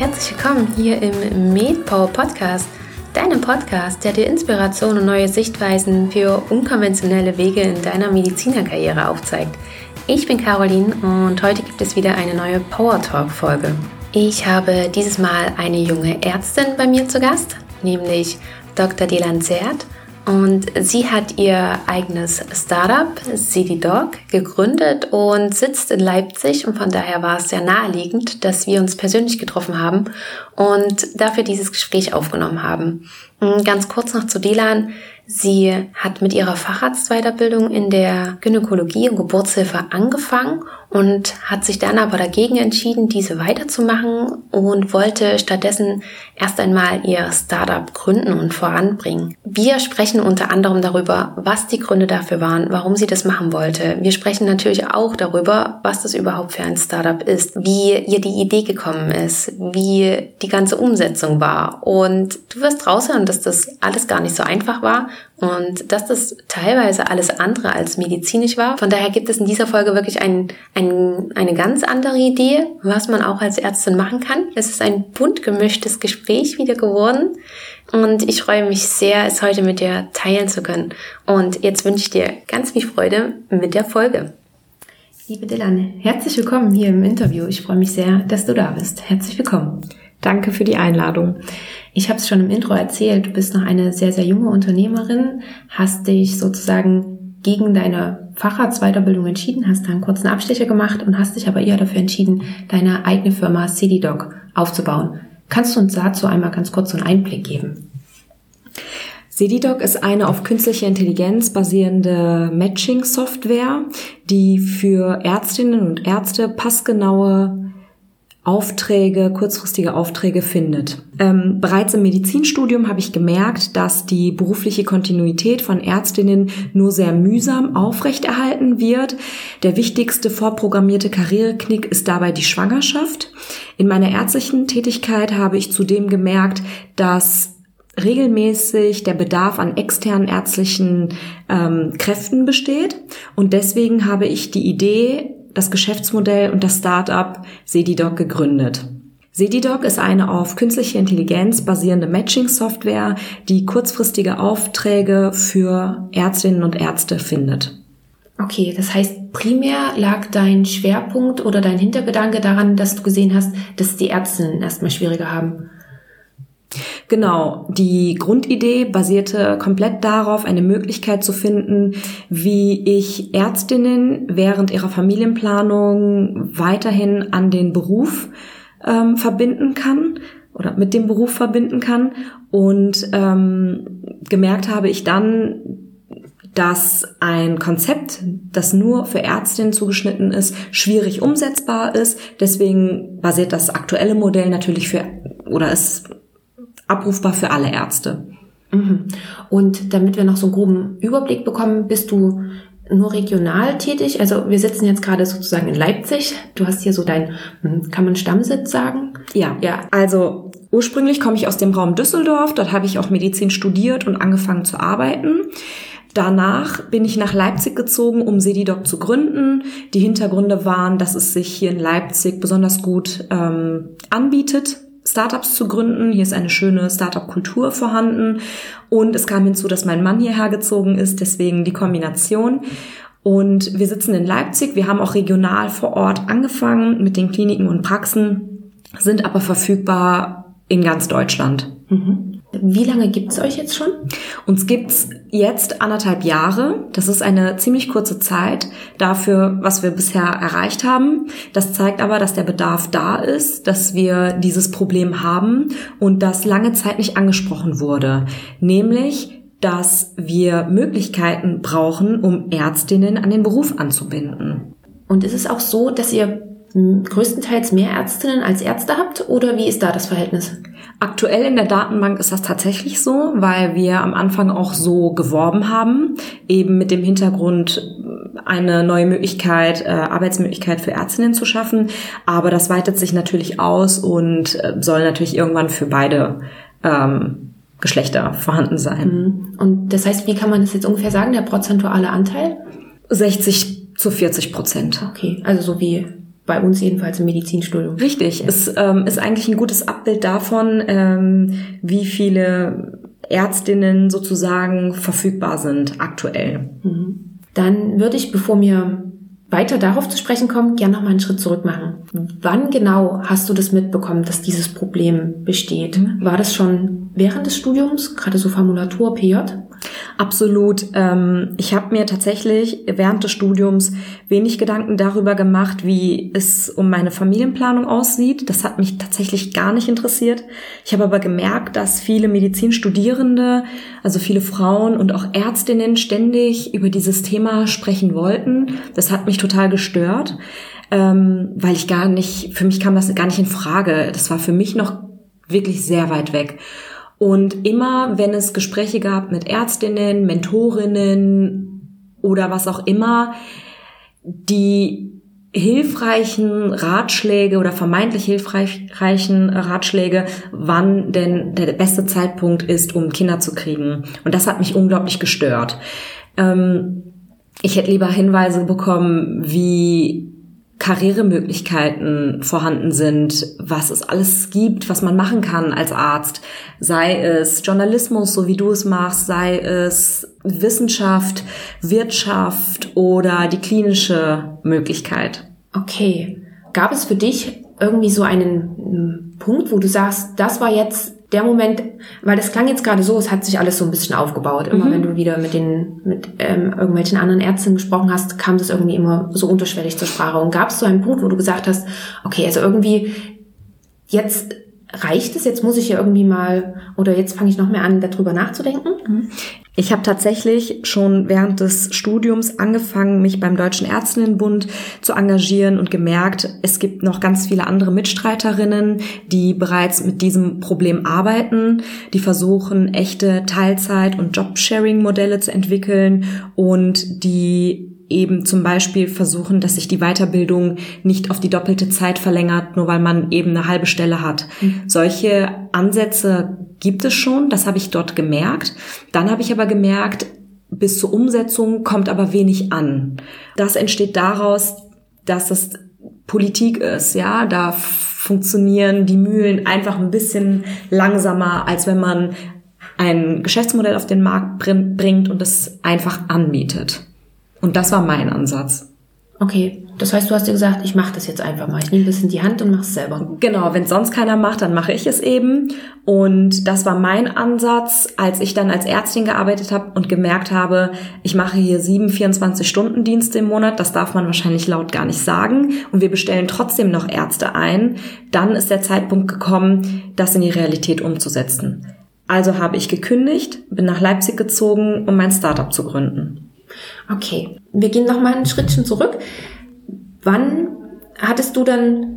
herzlich willkommen hier im MedPower Podcast, deinem Podcast, der dir Inspiration und neue Sichtweisen für unkonventionelle Wege in deiner Medizinerkarriere aufzeigt. Ich bin Caroline und heute gibt es wieder eine neue Power Talk Folge. Ich habe dieses Mal eine junge Ärztin bei mir zu Gast, nämlich Dr. Delan Zert. Und sie hat ihr eigenes Startup, CityDog, gegründet und sitzt in Leipzig. Und von daher war es sehr naheliegend, dass wir uns persönlich getroffen haben und dafür dieses Gespräch aufgenommen haben. Ganz kurz noch zu Delan. Sie hat mit ihrer Facharztweiterbildung in der Gynäkologie und Geburtshilfe angefangen und hat sich dann aber dagegen entschieden, diese weiterzumachen und wollte stattdessen erst einmal ihr Startup gründen und voranbringen. Wir sprechen unter anderem darüber, was die Gründe dafür waren, warum sie das machen wollte. Wir sprechen natürlich auch darüber, was das überhaupt für ein Startup ist, wie ihr die Idee gekommen ist, wie die ganze Umsetzung war. Und du wirst raushören, dass das alles gar nicht so einfach war und dass das teilweise alles andere als medizinisch war. Von daher gibt es in dieser Folge wirklich ein, ein, eine ganz andere Idee, was man auch als Ärztin machen kann. Es ist ein bunt gemischtes Gespräch wieder geworden und ich freue mich sehr, es heute mit dir teilen zu können. Und jetzt wünsche ich dir ganz viel Freude mit der Folge. Liebe Dylan, herzlich willkommen hier im Interview. Ich freue mich sehr, dass du da bist. Herzlich willkommen. Danke für die Einladung. Ich habe es schon im Intro erzählt, du bist noch eine sehr, sehr junge Unternehmerin, hast dich sozusagen gegen deine Facharztweiterbildung entschieden, hast da einen kurzen Abstecher gemacht und hast dich aber eher dafür entschieden, deine eigene Firma CityDoc aufzubauen. Kannst du uns dazu einmal ganz kurz so einen Einblick geben? CityDoc ist eine auf künstliche Intelligenz basierende Matching-Software, die für Ärztinnen und Ärzte passgenaue Aufträge, kurzfristige Aufträge findet. Ähm, bereits im Medizinstudium habe ich gemerkt, dass die berufliche Kontinuität von Ärztinnen nur sehr mühsam aufrechterhalten wird. Der wichtigste vorprogrammierte Karriereknick ist dabei die Schwangerschaft. In meiner ärztlichen Tätigkeit habe ich zudem gemerkt, dass regelmäßig der Bedarf an externen ärztlichen ähm, Kräften besteht. Und deswegen habe ich die Idee das Geschäftsmodell und das Startup Sedidoc gegründet. Sedidoc ist eine auf künstliche Intelligenz basierende Matching-Software, die kurzfristige Aufträge für Ärztinnen und Ärzte findet. Okay, das heißt, primär lag dein Schwerpunkt oder dein Hintergedanke daran, dass du gesehen hast, dass die Ärztinnen erstmal schwieriger haben. Genau, die Grundidee basierte komplett darauf, eine Möglichkeit zu finden, wie ich Ärztinnen während ihrer Familienplanung weiterhin an den Beruf ähm, verbinden kann oder mit dem Beruf verbinden kann. Und ähm, gemerkt habe ich dann, dass ein Konzept, das nur für Ärztinnen zugeschnitten ist, schwierig umsetzbar ist. Deswegen basiert das aktuelle Modell natürlich für oder ist abrufbar für alle Ärzte. Mhm. Und damit wir noch so einen groben Überblick bekommen, bist du nur regional tätig? Also wir sitzen jetzt gerade sozusagen in Leipzig. Du hast hier so dein, hm, kann man Stammsitz sagen? Ja, ja. Also ursprünglich komme ich aus dem Raum Düsseldorf. Dort habe ich auch Medizin studiert und angefangen zu arbeiten. Danach bin ich nach Leipzig gezogen, um Sedidoc zu gründen. Die Hintergründe waren, dass es sich hier in Leipzig besonders gut ähm, anbietet, Startups zu gründen. Hier ist eine schöne Startup-Kultur vorhanden. Und es kam hinzu, dass mein Mann hierher gezogen ist, deswegen die Kombination. Und wir sitzen in Leipzig. Wir haben auch regional vor Ort angefangen mit den Kliniken und Praxen, sind aber verfügbar in ganz Deutschland. Mhm. Wie lange gibt's euch jetzt schon? Uns gibt's jetzt anderthalb Jahre. Das ist eine ziemlich kurze Zeit dafür, was wir bisher erreicht haben. Das zeigt aber, dass der Bedarf da ist, dass wir dieses Problem haben und das lange Zeit nicht angesprochen wurde. Nämlich, dass wir Möglichkeiten brauchen, um Ärztinnen an den Beruf anzubinden. Und ist es auch so, dass ihr größtenteils mehr Ärztinnen als Ärzte habt oder wie ist da das Verhältnis? Aktuell in der Datenbank ist das tatsächlich so, weil wir am Anfang auch so geworben haben, eben mit dem Hintergrund, eine neue Möglichkeit, äh, Arbeitsmöglichkeit für Ärztinnen zu schaffen. Aber das weitet sich natürlich aus und äh, soll natürlich irgendwann für beide ähm, Geschlechter vorhanden sein. Mhm. Und das heißt, wie kann man das jetzt ungefähr sagen, der prozentuale Anteil? 60 zu 40 Prozent. Okay, also so wie bei uns jedenfalls im Medizinstudium. Richtig, es ähm, ist eigentlich ein gutes Abbild davon, ähm, wie viele Ärztinnen sozusagen verfügbar sind aktuell. Mhm. Dann würde ich, bevor wir weiter darauf zu sprechen kommen, gerne noch mal einen Schritt zurück machen. Wann genau hast du das mitbekommen, dass dieses Problem besteht? Mhm. War das schon während des Studiums, gerade so Formulatur, PJ? Absolut. Ähm, ich habe mir tatsächlich während des Studiums wenig Gedanken darüber gemacht, wie es um meine Familienplanung aussieht. Das hat mich tatsächlich gar nicht interessiert. Ich habe aber gemerkt, dass viele Medizinstudierende, also viele Frauen und auch Ärztinnen ständig über dieses Thema sprechen wollten. Das hat mich total gestört, ähm, weil ich gar nicht, für mich kam das gar nicht in Frage. Das war für mich noch wirklich sehr weit weg. Und immer, wenn es Gespräche gab mit Ärztinnen, Mentorinnen oder was auch immer, die hilfreichen Ratschläge oder vermeintlich hilfreichen Ratschläge, wann denn der beste Zeitpunkt ist, um Kinder zu kriegen. Und das hat mich unglaublich gestört. Ähm, ich hätte lieber Hinweise bekommen, wie Karrieremöglichkeiten vorhanden sind, was es alles gibt, was man machen kann als Arzt. Sei es Journalismus, so wie du es machst, sei es Wissenschaft, Wirtschaft oder die klinische Möglichkeit. Okay. Gab es für dich irgendwie so einen Punkt, wo du sagst, das war jetzt der Moment, weil das klang jetzt gerade so, es hat sich alles so ein bisschen aufgebaut. Immer mhm. wenn du wieder mit den mit ähm, irgendwelchen anderen Ärzten gesprochen hast, kam das irgendwie immer so unterschwellig zur Sprache. Und gab es so einen Punkt, wo du gesagt hast, okay, also irgendwie jetzt reicht es, jetzt muss ich ja irgendwie mal oder jetzt fange ich noch mehr an, darüber nachzudenken? Mhm. Ich habe tatsächlich schon während des Studiums angefangen, mich beim Deutschen Ärztinnenbund zu engagieren und gemerkt, es gibt noch ganz viele andere Mitstreiterinnen, die bereits mit diesem Problem arbeiten, die versuchen, echte Teilzeit- und Jobsharing-Modelle zu entwickeln und die eben zum Beispiel versuchen, dass sich die Weiterbildung nicht auf die doppelte Zeit verlängert, nur weil man eben eine halbe Stelle hat. Mhm. Solche Ansätze gibt es schon, das habe ich dort gemerkt. Dann habe ich aber gemerkt, bis zur Umsetzung kommt aber wenig an. Das entsteht daraus, dass es Politik ist, ja, da funktionieren die Mühlen einfach ein bisschen langsamer, als wenn man ein Geschäftsmodell auf den Markt bringt und es einfach anbietet. Und das war mein Ansatz. Okay, das heißt, du hast dir gesagt, ich mache das jetzt einfach mal. Ich nehme das in die Hand und mache es selber. Genau, wenn sonst keiner macht, dann mache ich es eben. Und das war mein Ansatz, als ich dann als Ärztin gearbeitet habe und gemerkt habe, ich mache hier sieben 24-Stunden-Dienste im Monat. Das darf man wahrscheinlich laut gar nicht sagen. Und wir bestellen trotzdem noch Ärzte ein. Dann ist der Zeitpunkt gekommen, das in die Realität umzusetzen. Also habe ich gekündigt, bin nach Leipzig gezogen, um mein Startup zu gründen. Okay, wir gehen noch mal ein Schrittchen zurück. Wann hattest du dann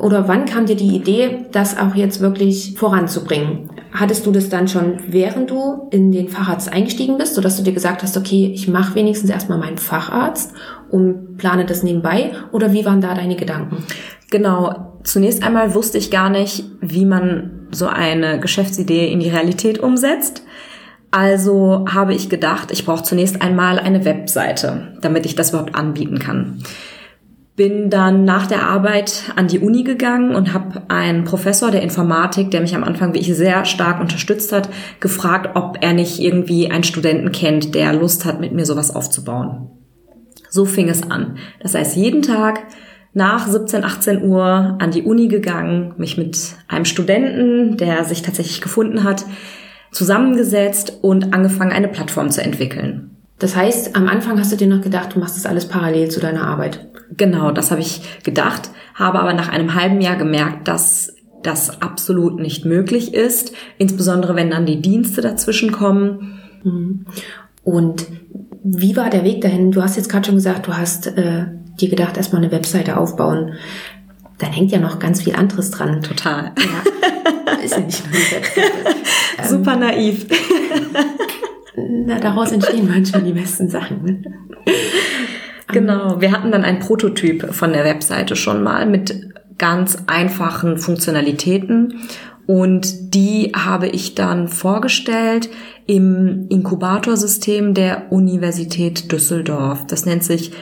oder wann kam dir die Idee, das auch jetzt wirklich voranzubringen? Hattest du das dann schon, während du in den Facharzt eingestiegen bist, sodass du dir gesagt hast, okay, ich mache wenigstens erstmal meinen Facharzt und plane das nebenbei? Oder wie waren da deine Gedanken? Genau. Zunächst einmal wusste ich gar nicht, wie man so eine Geschäftsidee in die Realität umsetzt. Also habe ich gedacht, ich brauche zunächst einmal eine Webseite, damit ich das überhaupt anbieten kann. Bin dann nach der Arbeit an die Uni gegangen und habe einen Professor der Informatik, der mich am Anfang wie ich sehr stark unterstützt hat, gefragt, ob er nicht irgendwie einen Studenten kennt, der Lust hat, mit mir sowas aufzubauen. So fing es an. Das heißt, jeden Tag nach 17, 18 Uhr an die Uni gegangen, mich mit einem Studenten, der sich tatsächlich gefunden hat, zusammengesetzt und angefangen, eine Plattform zu entwickeln. Das heißt, am Anfang hast du dir noch gedacht, du machst das alles parallel zu deiner Arbeit. Genau, das habe ich gedacht, habe aber nach einem halben Jahr gemerkt, dass das absolut nicht möglich ist, insbesondere wenn dann die Dienste dazwischen kommen. Mhm. Und wie war der Weg dahin? Du hast jetzt gerade schon gesagt, du hast äh, dir gedacht, erstmal eine Webseite aufbauen. Dann hängt ja noch ganz viel anderes dran. Total. Ja. Ist ja nicht nur eine Webseite. Super ähm, naiv. Na, daraus entstehen manchmal die besten Sachen. Ne? Genau, wir hatten dann ein Prototyp von der Webseite schon mal mit ganz einfachen Funktionalitäten und die habe ich dann vorgestellt im Inkubatorsystem der Universität Düsseldorf. Das nennt sich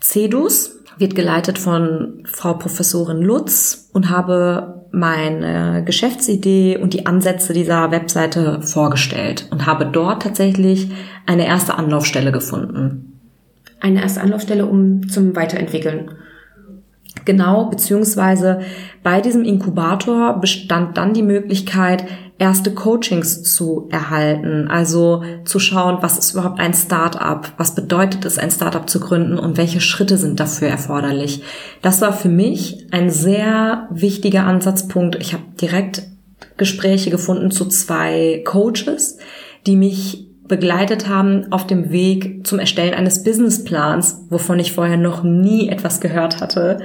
CEDUS wird geleitet von Frau Professorin Lutz und habe meine Geschäftsidee und die Ansätze dieser Webseite vorgestellt und habe dort tatsächlich eine erste Anlaufstelle gefunden. Eine erste Anlaufstelle, um zum Weiterentwickeln. Genau, beziehungsweise bei diesem Inkubator bestand dann die Möglichkeit, erste Coachings zu erhalten. Also zu schauen, was ist überhaupt ein Startup? Was bedeutet es, ein Startup zu gründen und welche Schritte sind dafür erforderlich? Das war für mich ein sehr wichtiger Ansatzpunkt. Ich habe direkt Gespräche gefunden zu zwei Coaches, die mich begleitet haben auf dem Weg zum Erstellen eines Businessplans, wovon ich vorher noch nie etwas gehört hatte.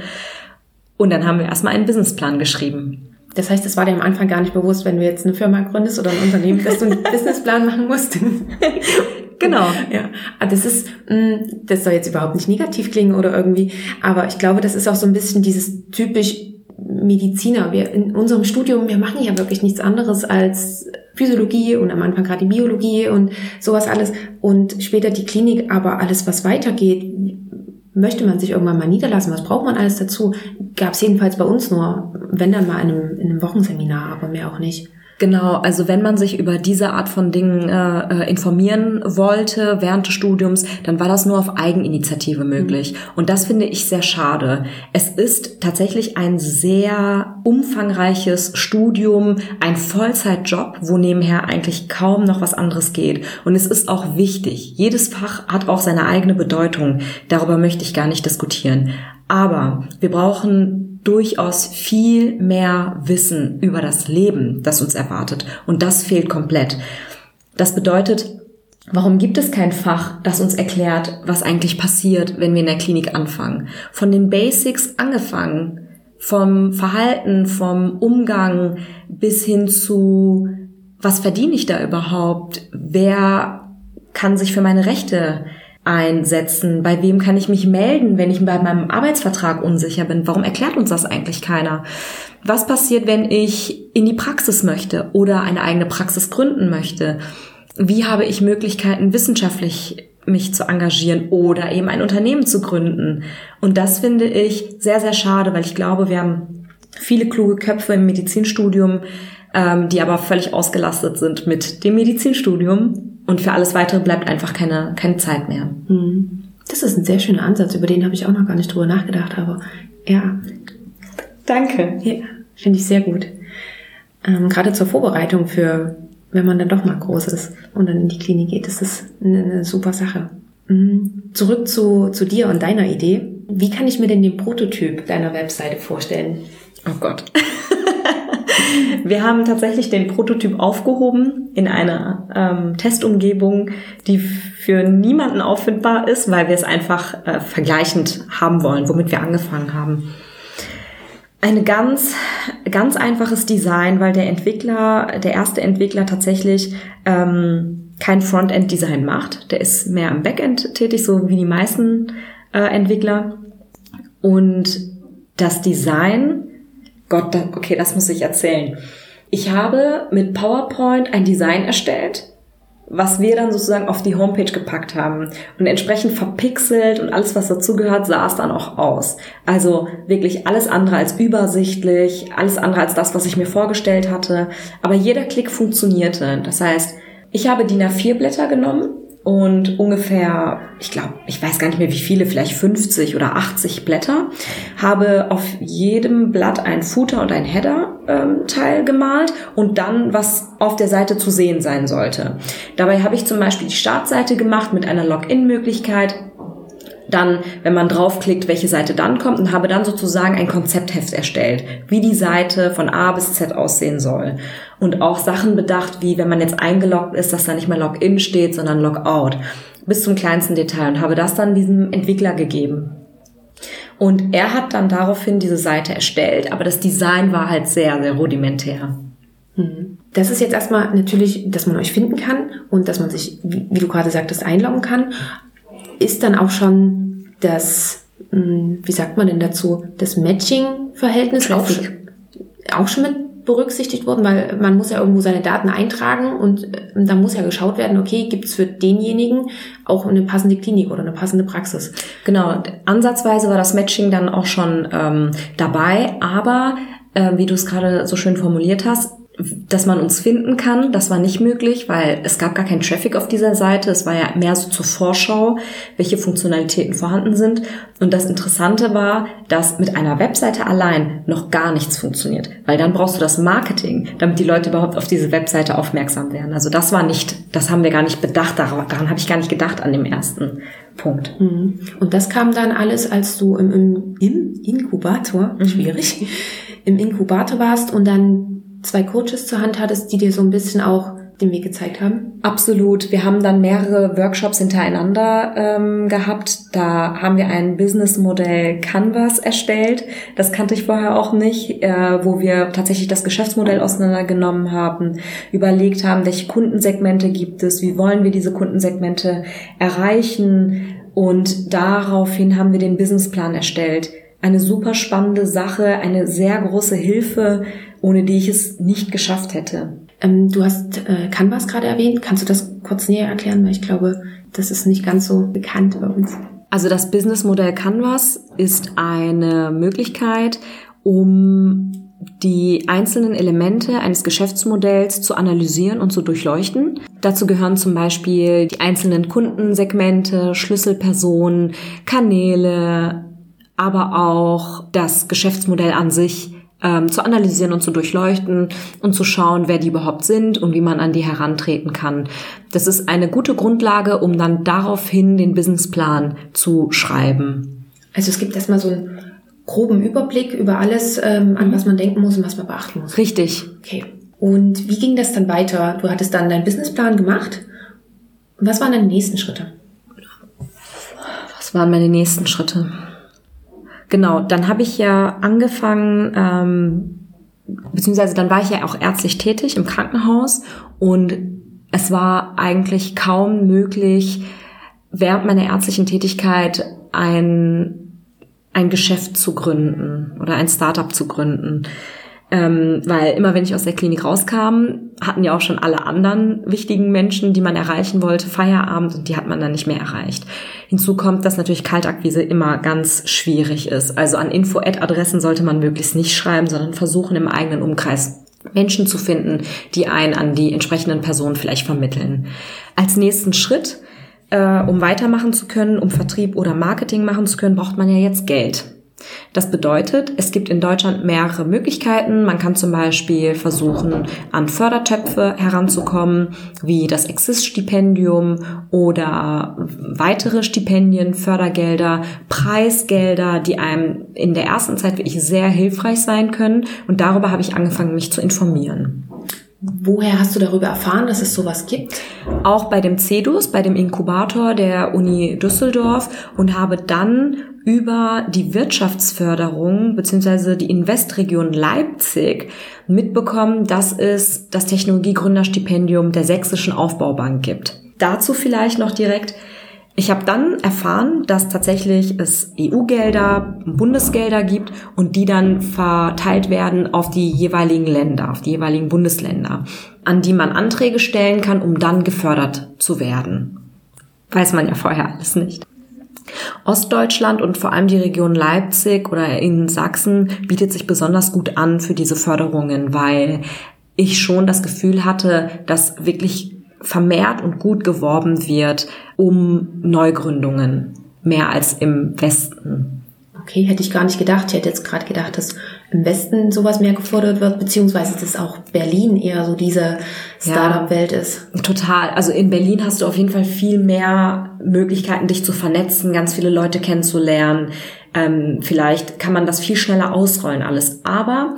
Und dann haben wir erstmal einen Businessplan geschrieben. Das heißt, es war dir am Anfang gar nicht bewusst, wenn du jetzt eine Firma gründest oder ein Unternehmen, dass du einen Businessplan machen musst. genau. Ja, aber das ist, mm, das soll jetzt überhaupt nicht negativ klingen oder irgendwie, aber ich glaube, das ist auch so ein bisschen dieses typisch Mediziner. Wir in unserem Studium, wir machen ja wirklich nichts anderes als Physiologie und am Anfang gerade die Biologie und sowas alles und später die Klinik, aber alles, was weitergeht, möchte man sich irgendwann mal niederlassen, was braucht man alles dazu, gab es jedenfalls bei uns nur, wenn dann mal in einem, in einem Wochenseminar, aber mehr auch nicht. Genau, also wenn man sich über diese Art von Dingen äh, äh, informieren wollte während des Studiums, dann war das nur auf Eigeninitiative möglich. Mhm. Und das finde ich sehr schade. Es ist tatsächlich ein sehr umfangreiches Studium, ein Vollzeitjob, wo nebenher eigentlich kaum noch was anderes geht. Und es ist auch wichtig. Jedes Fach hat auch seine eigene Bedeutung. Darüber möchte ich gar nicht diskutieren. Aber wir brauchen durchaus viel mehr Wissen über das Leben, das uns erwartet. Und das fehlt komplett. Das bedeutet, Warum gibt es kein Fach, das uns erklärt, was eigentlich passiert, wenn wir in der Klinik anfangen? Von den Basics angefangen, vom Verhalten, vom Umgang bis hin zu, was verdiene ich da überhaupt? Wer kann sich für meine Rechte einsetzen? Bei wem kann ich mich melden, wenn ich bei meinem Arbeitsvertrag unsicher bin? Warum erklärt uns das eigentlich keiner? Was passiert, wenn ich in die Praxis möchte oder eine eigene Praxis gründen möchte? Wie habe ich Möglichkeiten, wissenschaftlich mich zu engagieren oder eben ein Unternehmen zu gründen? Und das finde ich sehr, sehr schade, weil ich glaube, wir haben viele kluge Köpfe im Medizinstudium, ähm, die aber völlig ausgelastet sind mit dem Medizinstudium und für alles weitere bleibt einfach keine, keine Zeit mehr. Hm. Das ist ein sehr schöner Ansatz, über den habe ich auch noch gar nicht drüber nachgedacht, aber ja. Danke. Ja, finde ich sehr gut. Ähm, gerade zur Vorbereitung für, wenn man dann doch mal groß ist und dann in die Klinik geht, ist das eine, eine super Sache. Mhm. Zurück zu, zu dir und deiner Idee. Wie kann ich mir denn den Prototyp deiner Webseite vorstellen? Oh Gott. Wir haben tatsächlich den Prototyp aufgehoben in einer ähm, Testumgebung, die für niemanden auffindbar ist, weil wir es einfach äh, vergleichend haben wollen, womit wir angefangen haben. Ein ganz, ganz einfaches Design, weil der Entwickler, der erste Entwickler tatsächlich ähm, kein Frontend-Design macht. Der ist mehr am Backend tätig, so wie die meisten äh, Entwickler. Und das Design Gott, okay, das muss ich erzählen. Ich habe mit PowerPoint ein Design erstellt, was wir dann sozusagen auf die Homepage gepackt haben. Und entsprechend verpixelt und alles, was dazugehört, sah es dann auch aus. Also wirklich alles andere als übersichtlich, alles andere als das, was ich mir vorgestellt hatte. Aber jeder Klick funktionierte. Das heißt, ich habe DIN A4 Blätter genommen und ungefähr, ich glaube, ich weiß gar nicht mehr wie viele, vielleicht 50 oder 80 Blätter, habe auf jedem Blatt ein Footer und ein Header-Teil ähm, gemalt und dann, was auf der Seite zu sehen sein sollte. Dabei habe ich zum Beispiel die Startseite gemacht mit einer Login-Möglichkeit, dann, wenn man draufklickt, welche Seite dann kommt und habe dann sozusagen ein Konzeptheft erstellt, wie die Seite von A bis Z aussehen soll. Und auch Sachen bedacht, wie wenn man jetzt eingeloggt ist, dass da nicht mehr Login steht, sondern Logout. Bis zum kleinsten Detail und habe das dann diesem Entwickler gegeben. Und er hat dann daraufhin diese Seite erstellt, aber das Design war halt sehr, sehr rudimentär. Mhm. Das ist jetzt erstmal natürlich, dass man euch finden kann und dass man sich, wie du gerade sagtest, einloggen kann ist dann auch schon das, hm, wie sagt man denn dazu, das Matching-Verhältnis auch, auch schon mit berücksichtigt worden? Weil man muss ja irgendwo seine Daten eintragen und äh, da muss ja geschaut werden, okay, gibt es für denjenigen auch eine passende Klinik oder eine passende Praxis? Genau, ansatzweise war das Matching dann auch schon ähm, dabei, aber äh, wie du es gerade so schön formuliert hast, dass man uns finden kann, das war nicht möglich, weil es gab gar keinen Traffic auf dieser Seite. Es war ja mehr so zur Vorschau, welche Funktionalitäten vorhanden sind. Und das Interessante war, dass mit einer Webseite allein noch gar nichts funktioniert, weil dann brauchst du das Marketing, damit die Leute überhaupt auf diese Webseite aufmerksam werden. Also das war nicht, das haben wir gar nicht bedacht, daran, habe ich gar nicht gedacht an dem ersten Punkt. Mhm. Und das kam dann alles, als du im, im, im Inkubator, mhm. schwierig, im Inkubator warst und dann zwei Coaches zur Hand hattest, die dir so ein bisschen auch den Weg gezeigt haben? Absolut. Wir haben dann mehrere Workshops hintereinander ähm, gehabt. Da haben wir ein Businessmodell Canvas erstellt. Das kannte ich vorher auch nicht, äh, wo wir tatsächlich das Geschäftsmodell auseinandergenommen haben, überlegt haben, welche Kundensegmente gibt es, wie wollen wir diese Kundensegmente erreichen. Und daraufhin haben wir den Businessplan erstellt. Eine super spannende Sache, eine sehr große Hilfe ohne die ich es nicht geschafft hätte. Ähm, du hast äh, Canvas gerade erwähnt. Kannst du das kurz näher erklären? Weil ich glaube, das ist nicht ganz so bekannt bei uns. Also das Businessmodell Canvas ist eine Möglichkeit, um die einzelnen Elemente eines Geschäftsmodells zu analysieren und zu durchleuchten. Dazu gehören zum Beispiel die einzelnen Kundensegmente, Schlüsselpersonen, Kanäle, aber auch das Geschäftsmodell an sich ähm, zu analysieren und zu durchleuchten und zu schauen, wer die überhaupt sind und wie man an die herantreten kann. Das ist eine gute Grundlage, um dann daraufhin den Businessplan zu schreiben. Also es gibt erstmal so einen groben Überblick über alles, ähm, an was man denken muss und was man beachten muss. Richtig. Okay. Und wie ging das dann weiter? Du hattest dann deinen Businessplan gemacht. Was waren deine nächsten Schritte? Was waren meine nächsten Schritte? Genau, dann habe ich ja angefangen, ähm, beziehungsweise dann war ich ja auch ärztlich tätig im Krankenhaus und es war eigentlich kaum möglich, während meiner ärztlichen Tätigkeit ein, ein Geschäft zu gründen oder ein Startup zu gründen. Ähm, weil immer wenn ich aus der Klinik rauskam, hatten ja auch schon alle anderen wichtigen Menschen, die man erreichen wollte, Feierabend und die hat man dann nicht mehr erreicht. Hinzu kommt, dass natürlich Kaltakquise immer ganz schwierig ist. Also an Info-Ad-Adressen sollte man möglichst nicht schreiben, sondern versuchen im eigenen Umkreis Menschen zu finden, die einen an die entsprechenden Personen vielleicht vermitteln. Als nächsten Schritt, äh, um weitermachen zu können, um Vertrieb oder Marketing machen zu können, braucht man ja jetzt Geld. Das bedeutet, es gibt in Deutschland mehrere Möglichkeiten. Man kann zum Beispiel versuchen, an Fördertöpfe heranzukommen, wie das Exist-Stipendium oder weitere Stipendien, Fördergelder, Preisgelder, die einem in der ersten Zeit wirklich sehr hilfreich sein können. Und darüber habe ich angefangen, mich zu informieren. Woher hast du darüber erfahren, dass es sowas gibt? Auch bei dem CEDUS, bei dem Inkubator der Uni Düsseldorf und habe dann über die Wirtschaftsförderung bzw. die Investregion Leipzig mitbekommen, dass es das Technologiegründerstipendium der Sächsischen Aufbaubank gibt. Dazu vielleicht noch direkt, ich habe dann erfahren, dass tatsächlich es EU-Gelder, Bundesgelder gibt und die dann verteilt werden auf die jeweiligen Länder, auf die jeweiligen Bundesländer, an die man Anträge stellen kann, um dann gefördert zu werden. Weiß man ja vorher alles nicht. Ostdeutschland und vor allem die Region Leipzig oder in Sachsen bietet sich besonders gut an für diese Förderungen, weil ich schon das Gefühl hatte, dass wirklich vermehrt und gut geworben wird um Neugründungen, mehr als im Westen. Okay, hätte ich gar nicht gedacht. Ich hätte jetzt gerade gedacht, dass im Westen sowas mehr gefordert wird, beziehungsweise dass auch Berlin eher so diese Startup-Welt ist. Total. Also in Berlin hast du auf jeden Fall viel mehr Möglichkeiten, dich zu vernetzen, ganz viele Leute kennenzulernen. Ähm, vielleicht kann man das viel schneller ausrollen alles. Aber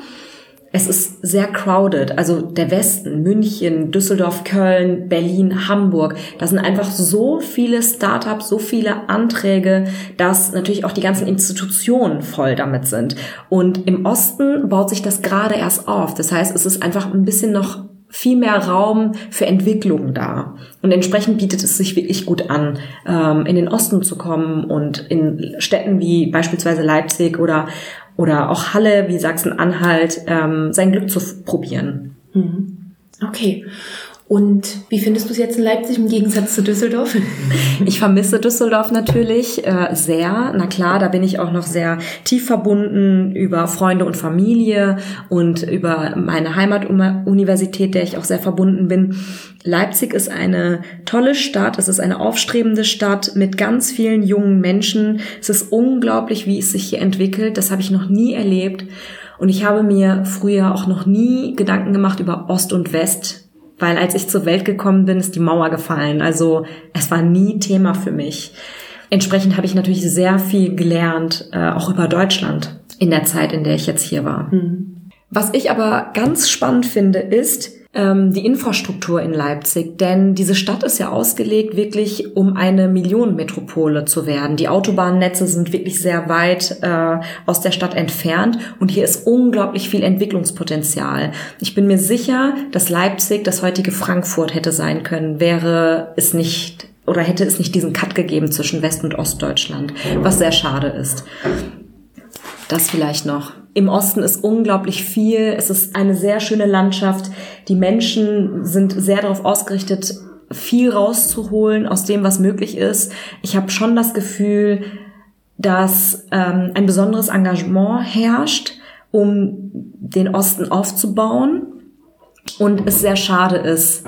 es ist sehr crowded. Also der Westen, München, Düsseldorf, Köln, Berlin, Hamburg. Da sind einfach so viele Startups, so viele Anträge, dass natürlich auch die ganzen Institutionen voll damit sind. Und im Osten baut sich das gerade erst auf. Das heißt, es ist einfach ein bisschen noch viel mehr Raum für Entwicklung da. Und entsprechend bietet es sich wirklich gut an, ähm, in den Osten zu kommen und in Städten wie beispielsweise Leipzig oder oder auch Halle wie Sachsen-Anhalt ähm, sein Glück zu probieren. Mhm. Okay. Und wie findest du es jetzt in Leipzig im Gegensatz zu Düsseldorf? Ich vermisse Düsseldorf natürlich äh, sehr. Na klar, da bin ich auch noch sehr tief verbunden über Freunde und Familie und über meine Heimatuniversität, der ich auch sehr verbunden bin. Leipzig ist eine tolle Stadt. Es ist eine aufstrebende Stadt mit ganz vielen jungen Menschen. Es ist unglaublich, wie es sich hier entwickelt. Das habe ich noch nie erlebt. Und ich habe mir früher auch noch nie Gedanken gemacht über Ost und West weil als ich zur Welt gekommen bin, ist die Mauer gefallen. Also es war nie Thema für mich. Entsprechend habe ich natürlich sehr viel gelernt, äh, auch über Deutschland in der Zeit, in der ich jetzt hier war. Mhm. Was ich aber ganz spannend finde, ist, ähm, die Infrastruktur in Leipzig, denn diese Stadt ist ja ausgelegt, wirklich um eine Millionenmetropole zu werden. Die Autobahnnetze sind wirklich sehr weit äh, aus der Stadt entfernt und hier ist unglaublich viel Entwicklungspotenzial. Ich bin mir sicher, dass Leipzig das heutige Frankfurt hätte sein können, wäre es nicht oder hätte es nicht diesen Cut gegeben zwischen West- und Ostdeutschland, was sehr schade ist. Das vielleicht noch. Im Osten ist unglaublich viel. Es ist eine sehr schöne Landschaft. Die Menschen sind sehr darauf ausgerichtet, viel rauszuholen aus dem, was möglich ist. Ich habe schon das Gefühl, dass ähm, ein besonderes Engagement herrscht, um den Osten aufzubauen und es sehr schade ist,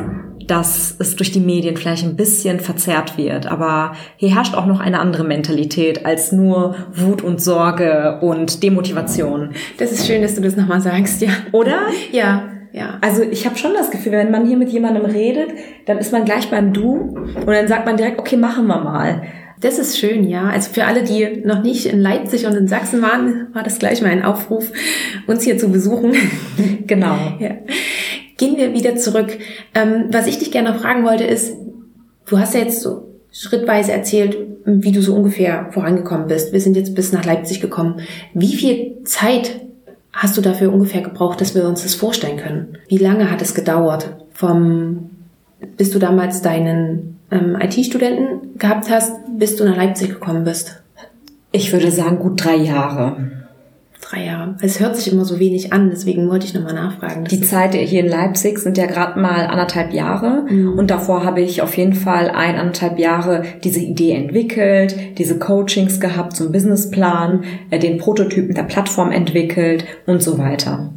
dass es durch die Medien vielleicht ein bisschen verzerrt wird. Aber hier herrscht auch noch eine andere Mentalität als nur Wut und Sorge und Demotivation. Das ist schön, dass du das nochmal sagst, ja. Oder? Ja. Ja. Also ich habe schon das Gefühl, wenn man hier mit jemandem redet, dann ist man gleich beim Du und dann sagt man direkt, okay, machen wir mal. Das ist schön, ja. Also für alle, die noch nicht in Leipzig und in Sachsen waren, war das gleich mal ein Aufruf, uns hier zu besuchen. genau. Ja. Gehen wir wieder zurück. Ähm, was ich dich gerne fragen wollte ist, du hast ja jetzt so schrittweise erzählt, wie du so ungefähr vorangekommen bist. Wir sind jetzt bis nach Leipzig gekommen. Wie viel Zeit hast du dafür ungefähr gebraucht, dass wir uns das vorstellen können? Wie lange hat es gedauert? Vom, bis du damals deinen ähm, IT-Studenten gehabt hast, bis du nach Leipzig gekommen bist? Ich würde sagen, gut drei Jahre drei Jahre. Es hört sich immer so wenig an, deswegen wollte ich nochmal nachfragen. Die Zeit hier in Leipzig sind ja gerade mal anderthalb Jahre mhm. und davor habe ich auf jeden Fall ein, anderthalb Jahre diese Idee entwickelt, diese Coachings gehabt zum Businessplan, äh, den Prototypen der Plattform entwickelt und so weiter.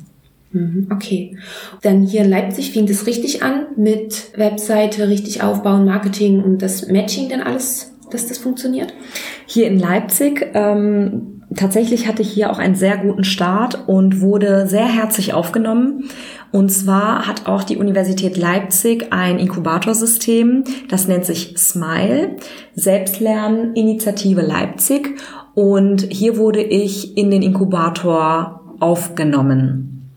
Mhm, okay. Dann hier in Leipzig fing das richtig an mit Webseite, richtig aufbauen, Marketing und das Matching dann alles, dass das funktioniert? Hier in Leipzig ähm, tatsächlich hatte ich hier auch einen sehr guten Start und wurde sehr herzlich aufgenommen. Und zwar hat auch die Universität Leipzig ein Inkubatorsystem, das nennt sich SMILE, Selbstlerninitiative Leipzig. Und hier wurde ich in den Inkubator aufgenommen.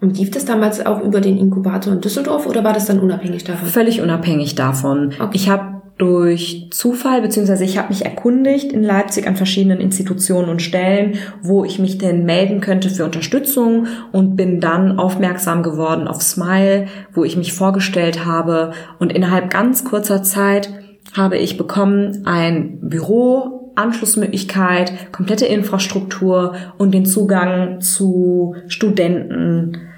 Und lief das damals auch über den Inkubator in Düsseldorf oder war das dann unabhängig davon? Völlig unabhängig davon. Okay. Ich habe durch Zufall, beziehungsweise ich habe mich erkundigt in Leipzig an verschiedenen Institutionen und Stellen, wo ich mich denn melden könnte für Unterstützung und bin dann aufmerksam geworden auf Smile, wo ich mich vorgestellt habe. Und innerhalb ganz kurzer Zeit habe ich bekommen ein Büro, Anschlussmöglichkeit, komplette Infrastruktur und den Zugang zu Studenten,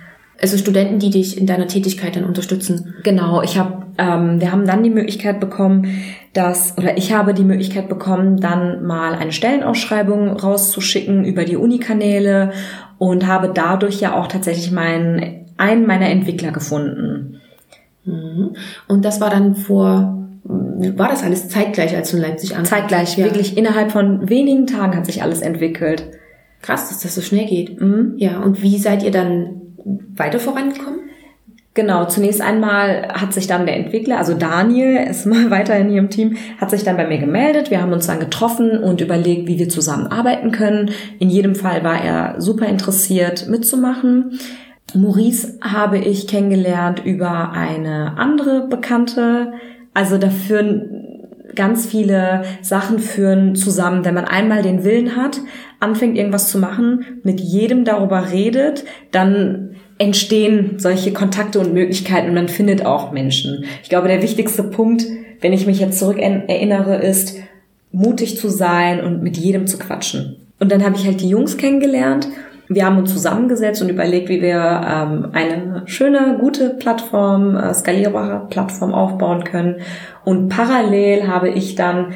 also Studenten, die dich in deiner Tätigkeit dann unterstützen. Genau, ich habe, ähm, wir haben dann die Möglichkeit bekommen, dass, oder ich habe die Möglichkeit bekommen, dann mal eine Stellenausschreibung rauszuschicken über die Unikanäle und habe dadurch ja auch tatsächlich meinen, einen meiner Entwickler gefunden. Mhm. Und das war dann vor, war das alles zeitgleich, als du in Leipzig ankamst? Zeitgleich, ja. wirklich innerhalb von wenigen Tagen hat sich alles entwickelt. Krass, dass das so schnell geht. Mhm. Ja, und wie seid ihr dann weiter vorangekommen? Genau, zunächst einmal hat sich dann der Entwickler, also Daniel, ist mal weiterhin hier im Team, hat sich dann bei mir gemeldet. Wir haben uns dann getroffen und überlegt, wie wir zusammenarbeiten können. In jedem Fall war er super interessiert mitzumachen. Maurice habe ich kennengelernt über eine andere Bekannte. Also da führen ganz viele Sachen führen zusammen, wenn man einmal den Willen hat, anfängt irgendwas zu machen, mit jedem darüber redet, dann entstehen solche Kontakte und Möglichkeiten und man findet auch Menschen. Ich glaube, der wichtigste Punkt, wenn ich mich jetzt zurück erinnere, ist, mutig zu sein und mit jedem zu quatschen. Und dann habe ich halt die Jungs kennengelernt. Wir haben uns zusammengesetzt und überlegt, wie wir ähm, eine schöne, gute Plattform, äh, skalierbare Plattform aufbauen können. Und parallel habe ich dann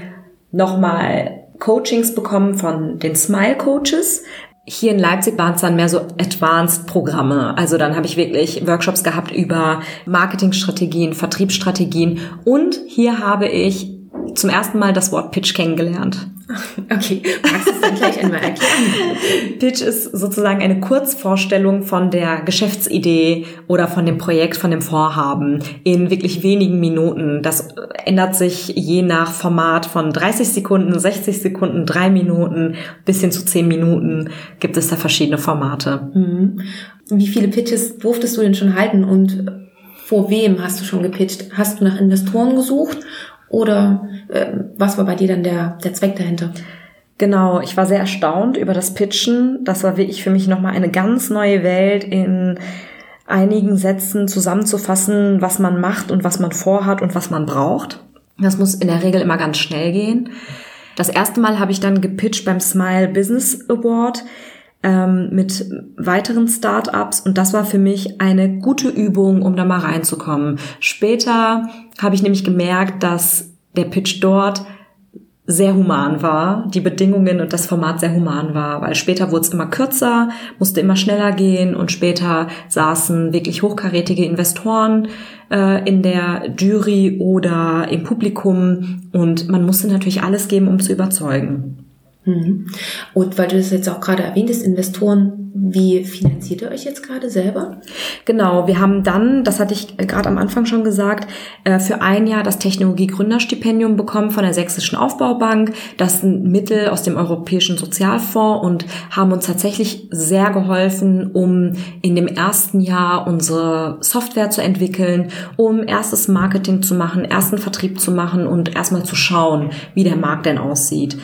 nochmal Coachings bekommen von den Smile Coaches. Hier in Leipzig waren es dann mehr so Advanced-Programme. Also dann habe ich wirklich Workshops gehabt über Marketingstrategien, Vertriebsstrategien und hier habe ich zum ersten Mal das Wort Pitch kennengelernt. Okay, magst du es dann gleich einmal erklären? Pitch ist sozusagen eine Kurzvorstellung von der Geschäftsidee oder von dem Projekt, von dem Vorhaben in wirklich wenigen Minuten. Das ändert sich je nach Format von 30 Sekunden, 60 Sekunden, 3 Minuten bis hin zu 10 Minuten gibt es da verschiedene Formate. Mhm. Wie viele Pitches durftest du denn schon halten und vor wem hast du schon gepitcht? Hast du nach Investoren gesucht oder äh, was war bei dir dann der, der Zweck dahinter? Genau, ich war sehr erstaunt über das Pitchen. Das war wirklich für mich nochmal eine ganz neue Welt in einigen Sätzen zusammenzufassen, was man macht und was man vorhat und was man braucht. Das muss in der Regel immer ganz schnell gehen. Das erste Mal habe ich dann gepitcht beim Smile Business Award ähm, mit weiteren Startups und das war für mich eine gute Übung, um da mal reinzukommen. Später habe ich nämlich gemerkt, dass der Pitch dort sehr human war, die Bedingungen und das Format sehr human war, weil später wurde es immer kürzer, musste immer schneller gehen und später saßen wirklich hochkarätige Investoren äh, in der Jury oder im Publikum und man musste natürlich alles geben, um zu überzeugen. Mhm. Und weil du das jetzt auch gerade erwähnt hast, Investoren, wie finanziert ihr euch jetzt gerade selber? Genau, wir haben dann, das hatte ich gerade am Anfang schon gesagt, äh, für ein Jahr das Technologie-Gründerstipendium bekommen von der Sächsischen Aufbaubank. Das sind Mittel aus dem Europäischen Sozialfonds und haben uns tatsächlich sehr geholfen, um in dem ersten Jahr unsere Software zu entwickeln, um erstes Marketing zu machen, ersten Vertrieb zu machen und erstmal zu schauen, wie der Markt denn aussieht.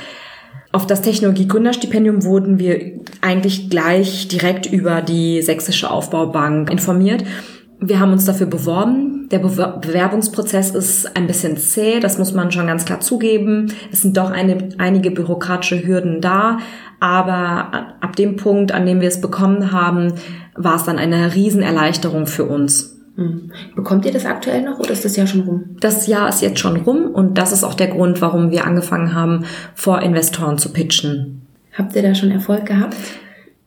Auf das Technologie-Gründerstipendium wurden wir eigentlich gleich direkt über die Sächsische Aufbaubank informiert. Wir haben uns dafür beworben. Der Bewerbungsprozess ist ein bisschen zäh, das muss man schon ganz klar zugeben. Es sind doch eine, einige bürokratische Hürden da, aber ab dem Punkt, an dem wir es bekommen haben, war es dann eine Riesenerleichterung für uns. Hm. Bekommt ihr das aktuell noch oder ist das Jahr schon rum? Das Jahr ist jetzt schon rum und das ist auch der Grund, warum wir angefangen haben, vor Investoren zu pitchen. Habt ihr da schon Erfolg gehabt?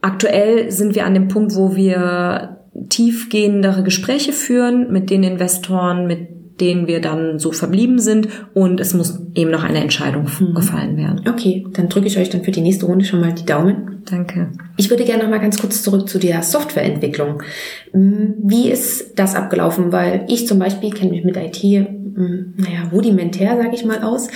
Aktuell sind wir an dem Punkt, wo wir tiefgehendere Gespräche führen mit den Investoren, mit denen wir dann so verblieben sind und es muss eben noch eine Entscheidung mhm. gefallen werden. Okay, dann drücke ich euch dann für die nächste Runde schon mal die Daumen. Danke. Ich würde gerne noch mal ganz kurz zurück zu der Softwareentwicklung. Hm, wie ist das abgelaufen? Weil ich zum Beispiel kenne mich mit IT, hm, naja, rudimentär, sage ich mal aus.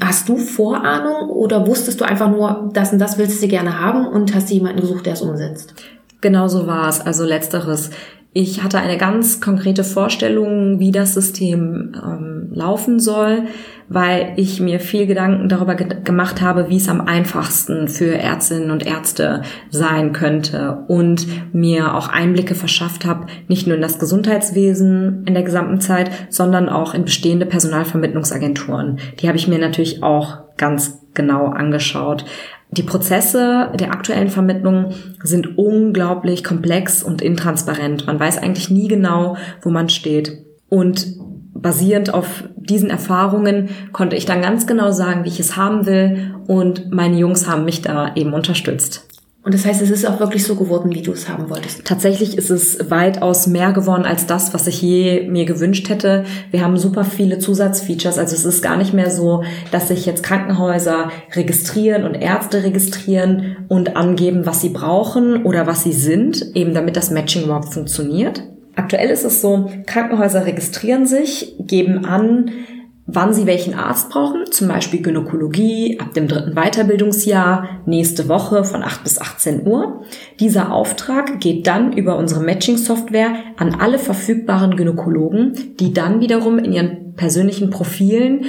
Hast du Vorahnung oder wusstest du einfach nur, das und das willst du gerne haben und hast jemanden gesucht, der es umsetzt? Genau so war es. Also letzteres. Ich hatte eine ganz konkrete Vorstellung, wie das System ähm, laufen soll, weil ich mir viel Gedanken darüber ge gemacht habe, wie es am einfachsten für Ärztinnen und Ärzte sein könnte und mir auch Einblicke verschafft habe, nicht nur in das Gesundheitswesen in der gesamten Zeit, sondern auch in bestehende Personalvermittlungsagenturen. Die habe ich mir natürlich auch ganz genau angeschaut. Die Prozesse der aktuellen Vermittlung sind unglaublich komplex und intransparent. Man weiß eigentlich nie genau, wo man steht. Und basierend auf diesen Erfahrungen konnte ich dann ganz genau sagen, wie ich es haben will. Und meine Jungs haben mich da eben unterstützt. Und das heißt, es ist auch wirklich so geworden, wie du es haben wolltest. Tatsächlich ist es weitaus mehr geworden als das, was ich je mir gewünscht hätte. Wir haben super viele Zusatzfeatures. Also es ist gar nicht mehr so, dass sich jetzt Krankenhäuser registrieren und Ärzte registrieren und angeben, was sie brauchen oder was sie sind, eben damit das Matching überhaupt funktioniert. Aktuell ist es so, Krankenhäuser registrieren sich, geben an, wann Sie welchen Arzt brauchen, zum Beispiel Gynäkologie ab dem dritten Weiterbildungsjahr, nächste Woche von 8 bis 18 Uhr. Dieser Auftrag geht dann über unsere Matching-Software an alle verfügbaren Gynäkologen, die dann wiederum in ihren persönlichen Profilen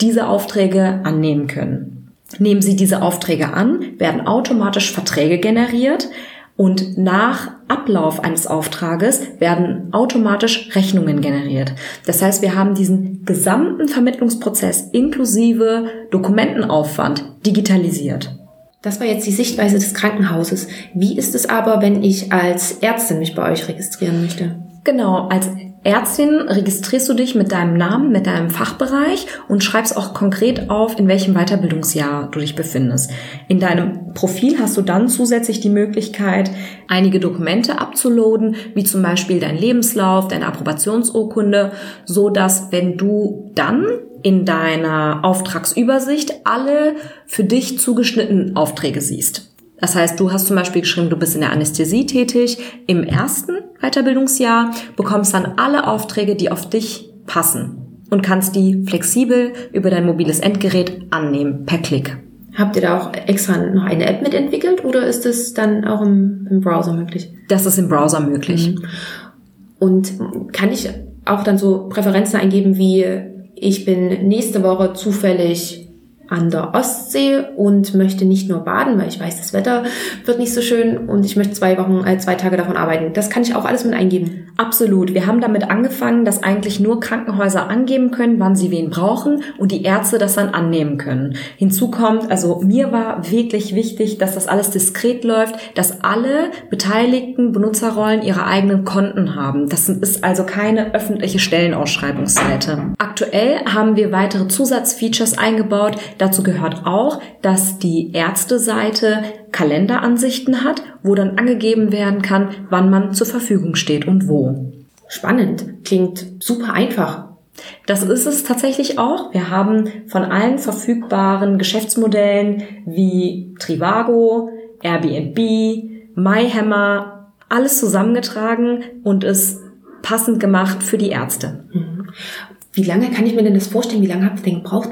diese Aufträge annehmen können. Nehmen Sie diese Aufträge an, werden automatisch Verträge generiert, und nach Ablauf eines Auftrages werden automatisch Rechnungen generiert. Das heißt, wir haben diesen gesamten Vermittlungsprozess inklusive Dokumentenaufwand digitalisiert. Das war jetzt die Sichtweise des Krankenhauses. Wie ist es aber, wenn ich als Ärztin mich bei euch registrieren möchte? Genau, als Ärztin registrierst du dich mit deinem Namen, mit deinem Fachbereich und schreibst auch konkret auf, in welchem Weiterbildungsjahr du dich befindest. In deinem Profil hast du dann zusätzlich die Möglichkeit, einige Dokumente abzuladen, wie zum Beispiel dein Lebenslauf, deine Approbationsurkunde, so dass wenn du dann in deiner Auftragsübersicht alle für dich zugeschnittenen Aufträge siehst. Das heißt, du hast zum Beispiel geschrieben, du bist in der Anästhesie tätig im ersten Weiterbildungsjahr, bekommst dann alle Aufträge, die auf dich passen und kannst die flexibel über dein mobiles Endgerät annehmen per Klick. Habt ihr da auch extra noch eine App mitentwickelt oder ist es dann auch im, im, Browser möglich? Das ist im Browser möglich. Mhm. Und kann ich auch dann so Präferenzen eingeben wie ich bin nächste Woche zufällig an der Ostsee und möchte nicht nur baden, weil ich weiß, das Wetter wird nicht so schön und ich möchte zwei Wochen, äh, zwei Tage davon arbeiten. Das kann ich auch alles mit eingeben. Absolut. Wir haben damit angefangen, dass eigentlich nur Krankenhäuser angeben können, wann sie wen brauchen und die Ärzte das dann annehmen können. Hinzu kommt, also mir war wirklich wichtig, dass das alles diskret läuft, dass alle beteiligten Benutzerrollen ihre eigenen Konten haben. Das ist also keine öffentliche Stellenausschreibungsseite. Aktuell haben wir weitere Zusatzfeatures eingebaut, Dazu gehört auch, dass die Ärzteseite Kalenderansichten hat, wo dann angegeben werden kann, wann man zur Verfügung steht und wo. Spannend. Klingt super einfach. Das ist es tatsächlich auch. Wir haben von allen verfügbaren Geschäftsmodellen wie Trivago, Airbnb, MyHammer alles zusammengetragen und es passend gemacht für die Ärzte. Mhm. Wie lange kann ich mir denn das vorstellen? Wie lange habt ihr denn gebraucht,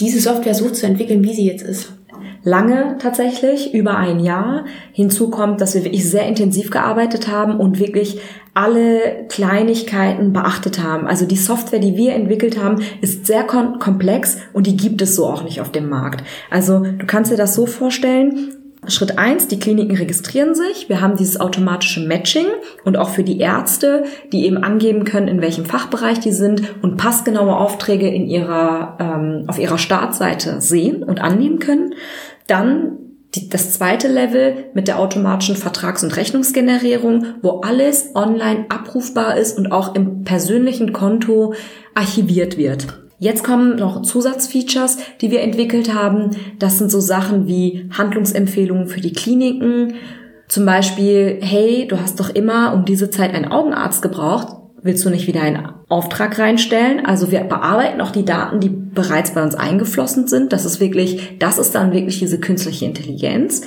diese Software so zu entwickeln, wie sie jetzt ist? Lange tatsächlich, über ein Jahr. Hinzu kommt, dass wir wirklich sehr intensiv gearbeitet haben und wirklich alle Kleinigkeiten beachtet haben. Also die Software, die wir entwickelt haben, ist sehr komplex und die gibt es so auch nicht auf dem Markt. Also du kannst dir das so vorstellen, Schritt eins: die Kliniken registrieren sich. Wir haben dieses automatische Matching und auch für die Ärzte, die eben angeben können, in welchem Fachbereich die sind und passgenaue Aufträge in ihrer, ähm, auf ihrer Startseite sehen und annehmen können. Dann die, das zweite Level mit der automatischen Vertrags- und Rechnungsgenerierung, wo alles online abrufbar ist und auch im persönlichen Konto archiviert wird. Jetzt kommen noch Zusatzfeatures, die wir entwickelt haben. Das sind so Sachen wie Handlungsempfehlungen für die Kliniken. Zum Beispiel, hey, du hast doch immer um diese Zeit einen Augenarzt gebraucht. Willst du nicht wieder einen Auftrag reinstellen? Also wir bearbeiten auch die Daten, die bereits bei uns eingeflossen sind. Das ist wirklich, das ist dann wirklich diese künstliche Intelligenz.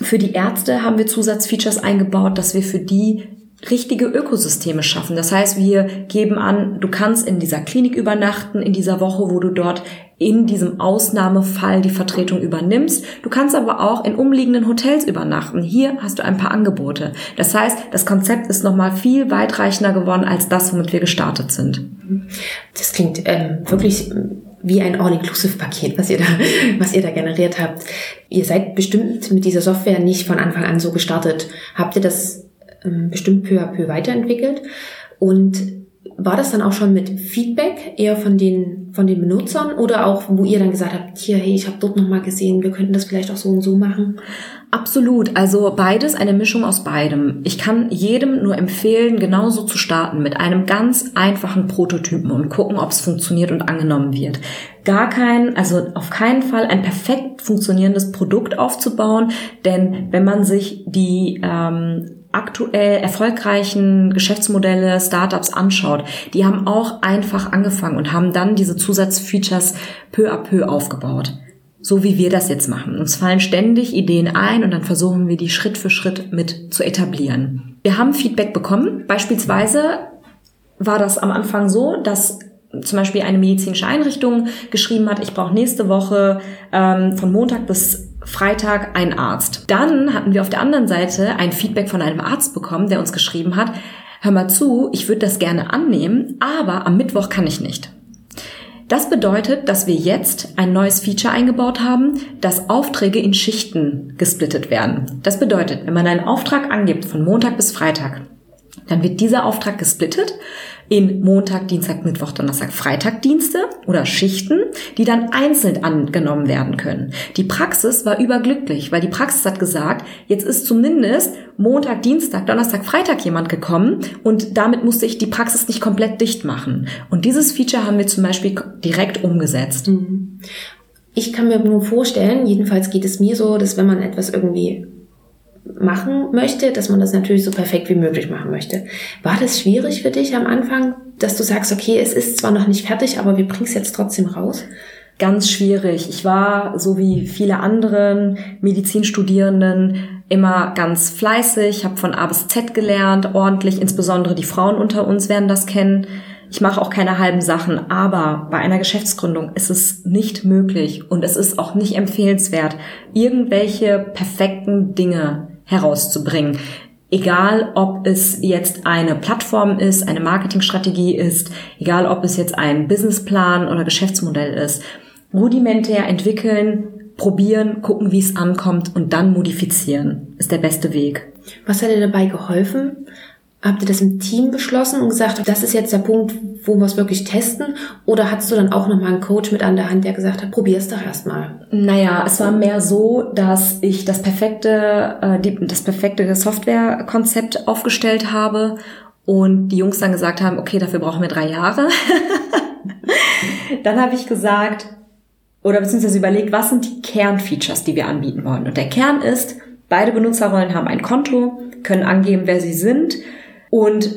Für die Ärzte haben wir Zusatzfeatures eingebaut, dass wir für die richtige Ökosysteme schaffen. Das heißt, wir geben an, du kannst in dieser Klinik übernachten, in dieser Woche, wo du dort in diesem Ausnahmefall die Vertretung übernimmst. Du kannst aber auch in umliegenden Hotels übernachten. Hier hast du ein paar Angebote. Das heißt, das Konzept ist nochmal viel weitreichender geworden als das, womit wir gestartet sind. Das klingt ähm, wirklich wie ein All-Inclusive-Paket, was ihr da, was ihr da generiert habt. Ihr seid bestimmt mit dieser Software nicht von Anfang an so gestartet. Habt ihr das ähm, bestimmt peu à peu weiterentwickelt. Und war das dann auch schon mit Feedback eher von den von den Benutzern oder auch wo ihr dann gesagt habt, hier hey, ich habe dort noch gesehen, wir könnten das vielleicht auch so und so machen? Absolut, also beides, eine Mischung aus beidem. Ich kann jedem nur empfehlen, genauso zu starten mit einem ganz einfachen Prototypen und gucken, ob es funktioniert und angenommen wird. Gar kein, also auf keinen Fall ein perfekt funktionierendes Produkt aufzubauen, denn wenn man sich die ähm, aktuell erfolgreichen Geschäftsmodelle, Startups anschaut, die haben auch einfach angefangen und haben dann diese Zusatzfeatures peu à peu aufgebaut. So wie wir das jetzt machen. Uns fallen ständig Ideen ein und dann versuchen wir die Schritt für Schritt mit zu etablieren. Wir haben Feedback bekommen. Beispielsweise war das am Anfang so, dass zum Beispiel eine medizinische Einrichtung geschrieben hat, ich brauche nächste Woche ähm, von Montag bis Freitag ein Arzt. Dann hatten wir auf der anderen Seite ein Feedback von einem Arzt bekommen, der uns geschrieben hat, hör mal zu, ich würde das gerne annehmen, aber am Mittwoch kann ich nicht. Das bedeutet, dass wir jetzt ein neues Feature eingebaut haben, dass Aufträge in Schichten gesplittet werden. Das bedeutet, wenn man einen Auftrag angibt von Montag bis Freitag, dann wird dieser Auftrag gesplittet in Montag, Dienstag, Mittwoch, Donnerstag, Freitag Dienste oder Schichten, die dann einzeln angenommen werden können. Die Praxis war überglücklich, weil die Praxis hat gesagt, jetzt ist zumindest Montag, Dienstag, Donnerstag, Freitag jemand gekommen und damit musste ich die Praxis nicht komplett dicht machen. Und dieses Feature haben wir zum Beispiel direkt umgesetzt. Mhm. Ich kann mir nur vorstellen, jedenfalls geht es mir so, dass wenn man etwas irgendwie machen möchte, dass man das natürlich so perfekt wie möglich machen möchte. War das schwierig für dich am Anfang, dass du sagst, okay, es ist zwar noch nicht fertig, aber wir bringen es jetzt trotzdem raus? Ganz schwierig. Ich war, so wie viele anderen Medizinstudierenden, immer ganz fleißig, habe von A bis Z gelernt, ordentlich, insbesondere die Frauen unter uns werden das kennen. Ich mache auch keine halben Sachen, aber bei einer Geschäftsgründung ist es nicht möglich und es ist auch nicht empfehlenswert, irgendwelche perfekten Dinge herauszubringen. Egal, ob es jetzt eine Plattform ist, eine Marketingstrategie ist, egal, ob es jetzt ein Businessplan oder Geschäftsmodell ist. Rudimentär entwickeln, probieren, gucken, wie es ankommt und dann modifizieren ist der beste Weg. Was hat dir dabei geholfen? Habt ihr das im Team beschlossen und gesagt, das ist jetzt der Punkt, wo wir es wirklich testen? Oder hattest du dann auch nochmal einen Coach mit an der Hand, der gesagt hat, probier es doch erstmal? Naja, es war mehr so, dass ich das perfekte, äh, das perfekte Softwarekonzept aufgestellt habe und die Jungs dann gesagt haben, okay, dafür brauchen wir drei Jahre. dann habe ich gesagt, oder beziehungsweise überlegt, was sind die Kernfeatures, die wir anbieten wollen. Und der Kern ist, beide Benutzerrollen haben ein Konto, können angeben, wer sie sind und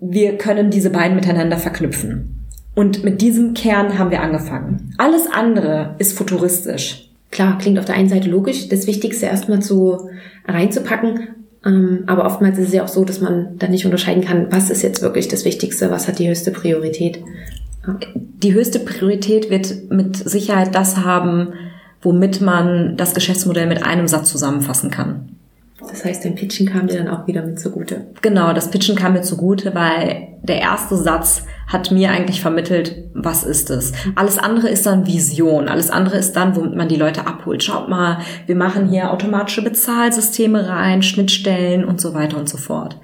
wir können diese beiden miteinander verknüpfen. Und mit diesem Kern haben wir angefangen. Alles andere ist futuristisch. Klar, klingt auf der einen Seite logisch, das Wichtigste erstmal zu reinzupacken. Ähm, aber oftmals ist es ja auch so, dass man dann nicht unterscheiden kann, was ist jetzt wirklich das Wichtigste, was hat die höchste Priorität. Die höchste Priorität wird mit Sicherheit das haben, womit man das Geschäftsmodell mit einem Satz zusammenfassen kann. Das heißt, dein Pitchen kam dir dann auch wieder mit zugute. Genau, das Pitchen kam mir zugute, weil der erste Satz hat mir eigentlich vermittelt, was ist es. Alles andere ist dann Vision. Alles andere ist dann, womit man die Leute abholt. Schaut mal, wir machen hier automatische Bezahlsysteme rein, Schnittstellen und so weiter und so fort.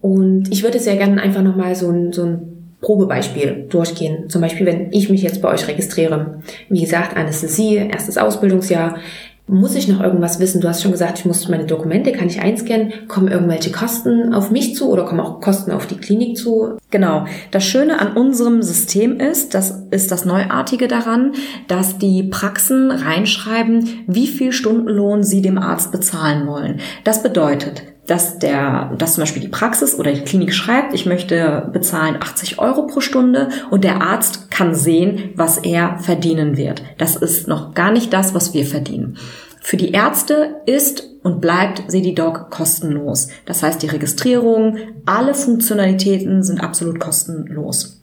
Und ich würde sehr gerne einfach nochmal so ein, so ein Probebeispiel durchgehen. Zum Beispiel, wenn ich mich jetzt bei euch registriere. Wie gesagt, Anästhesie, erstes Ausbildungsjahr. Muss ich noch irgendwas wissen? Du hast schon gesagt, ich muss meine Dokumente, kann ich einscannen? Kommen irgendwelche Kosten auf mich zu oder kommen auch Kosten auf die Klinik zu? Genau. Das Schöne an unserem System ist, das ist das Neuartige daran, dass die Praxen reinschreiben, wie viel Stundenlohn sie dem Arzt bezahlen wollen. Das bedeutet, dass der, dass zum Beispiel die Praxis oder die Klinik schreibt, ich möchte bezahlen 80 Euro pro Stunde und der Arzt kann sehen, was er verdienen wird. Das ist noch gar nicht das, was wir verdienen. Für die Ärzte ist und bleibt SediDoc kostenlos. Das heißt, die Registrierung, alle Funktionalitäten sind absolut kostenlos.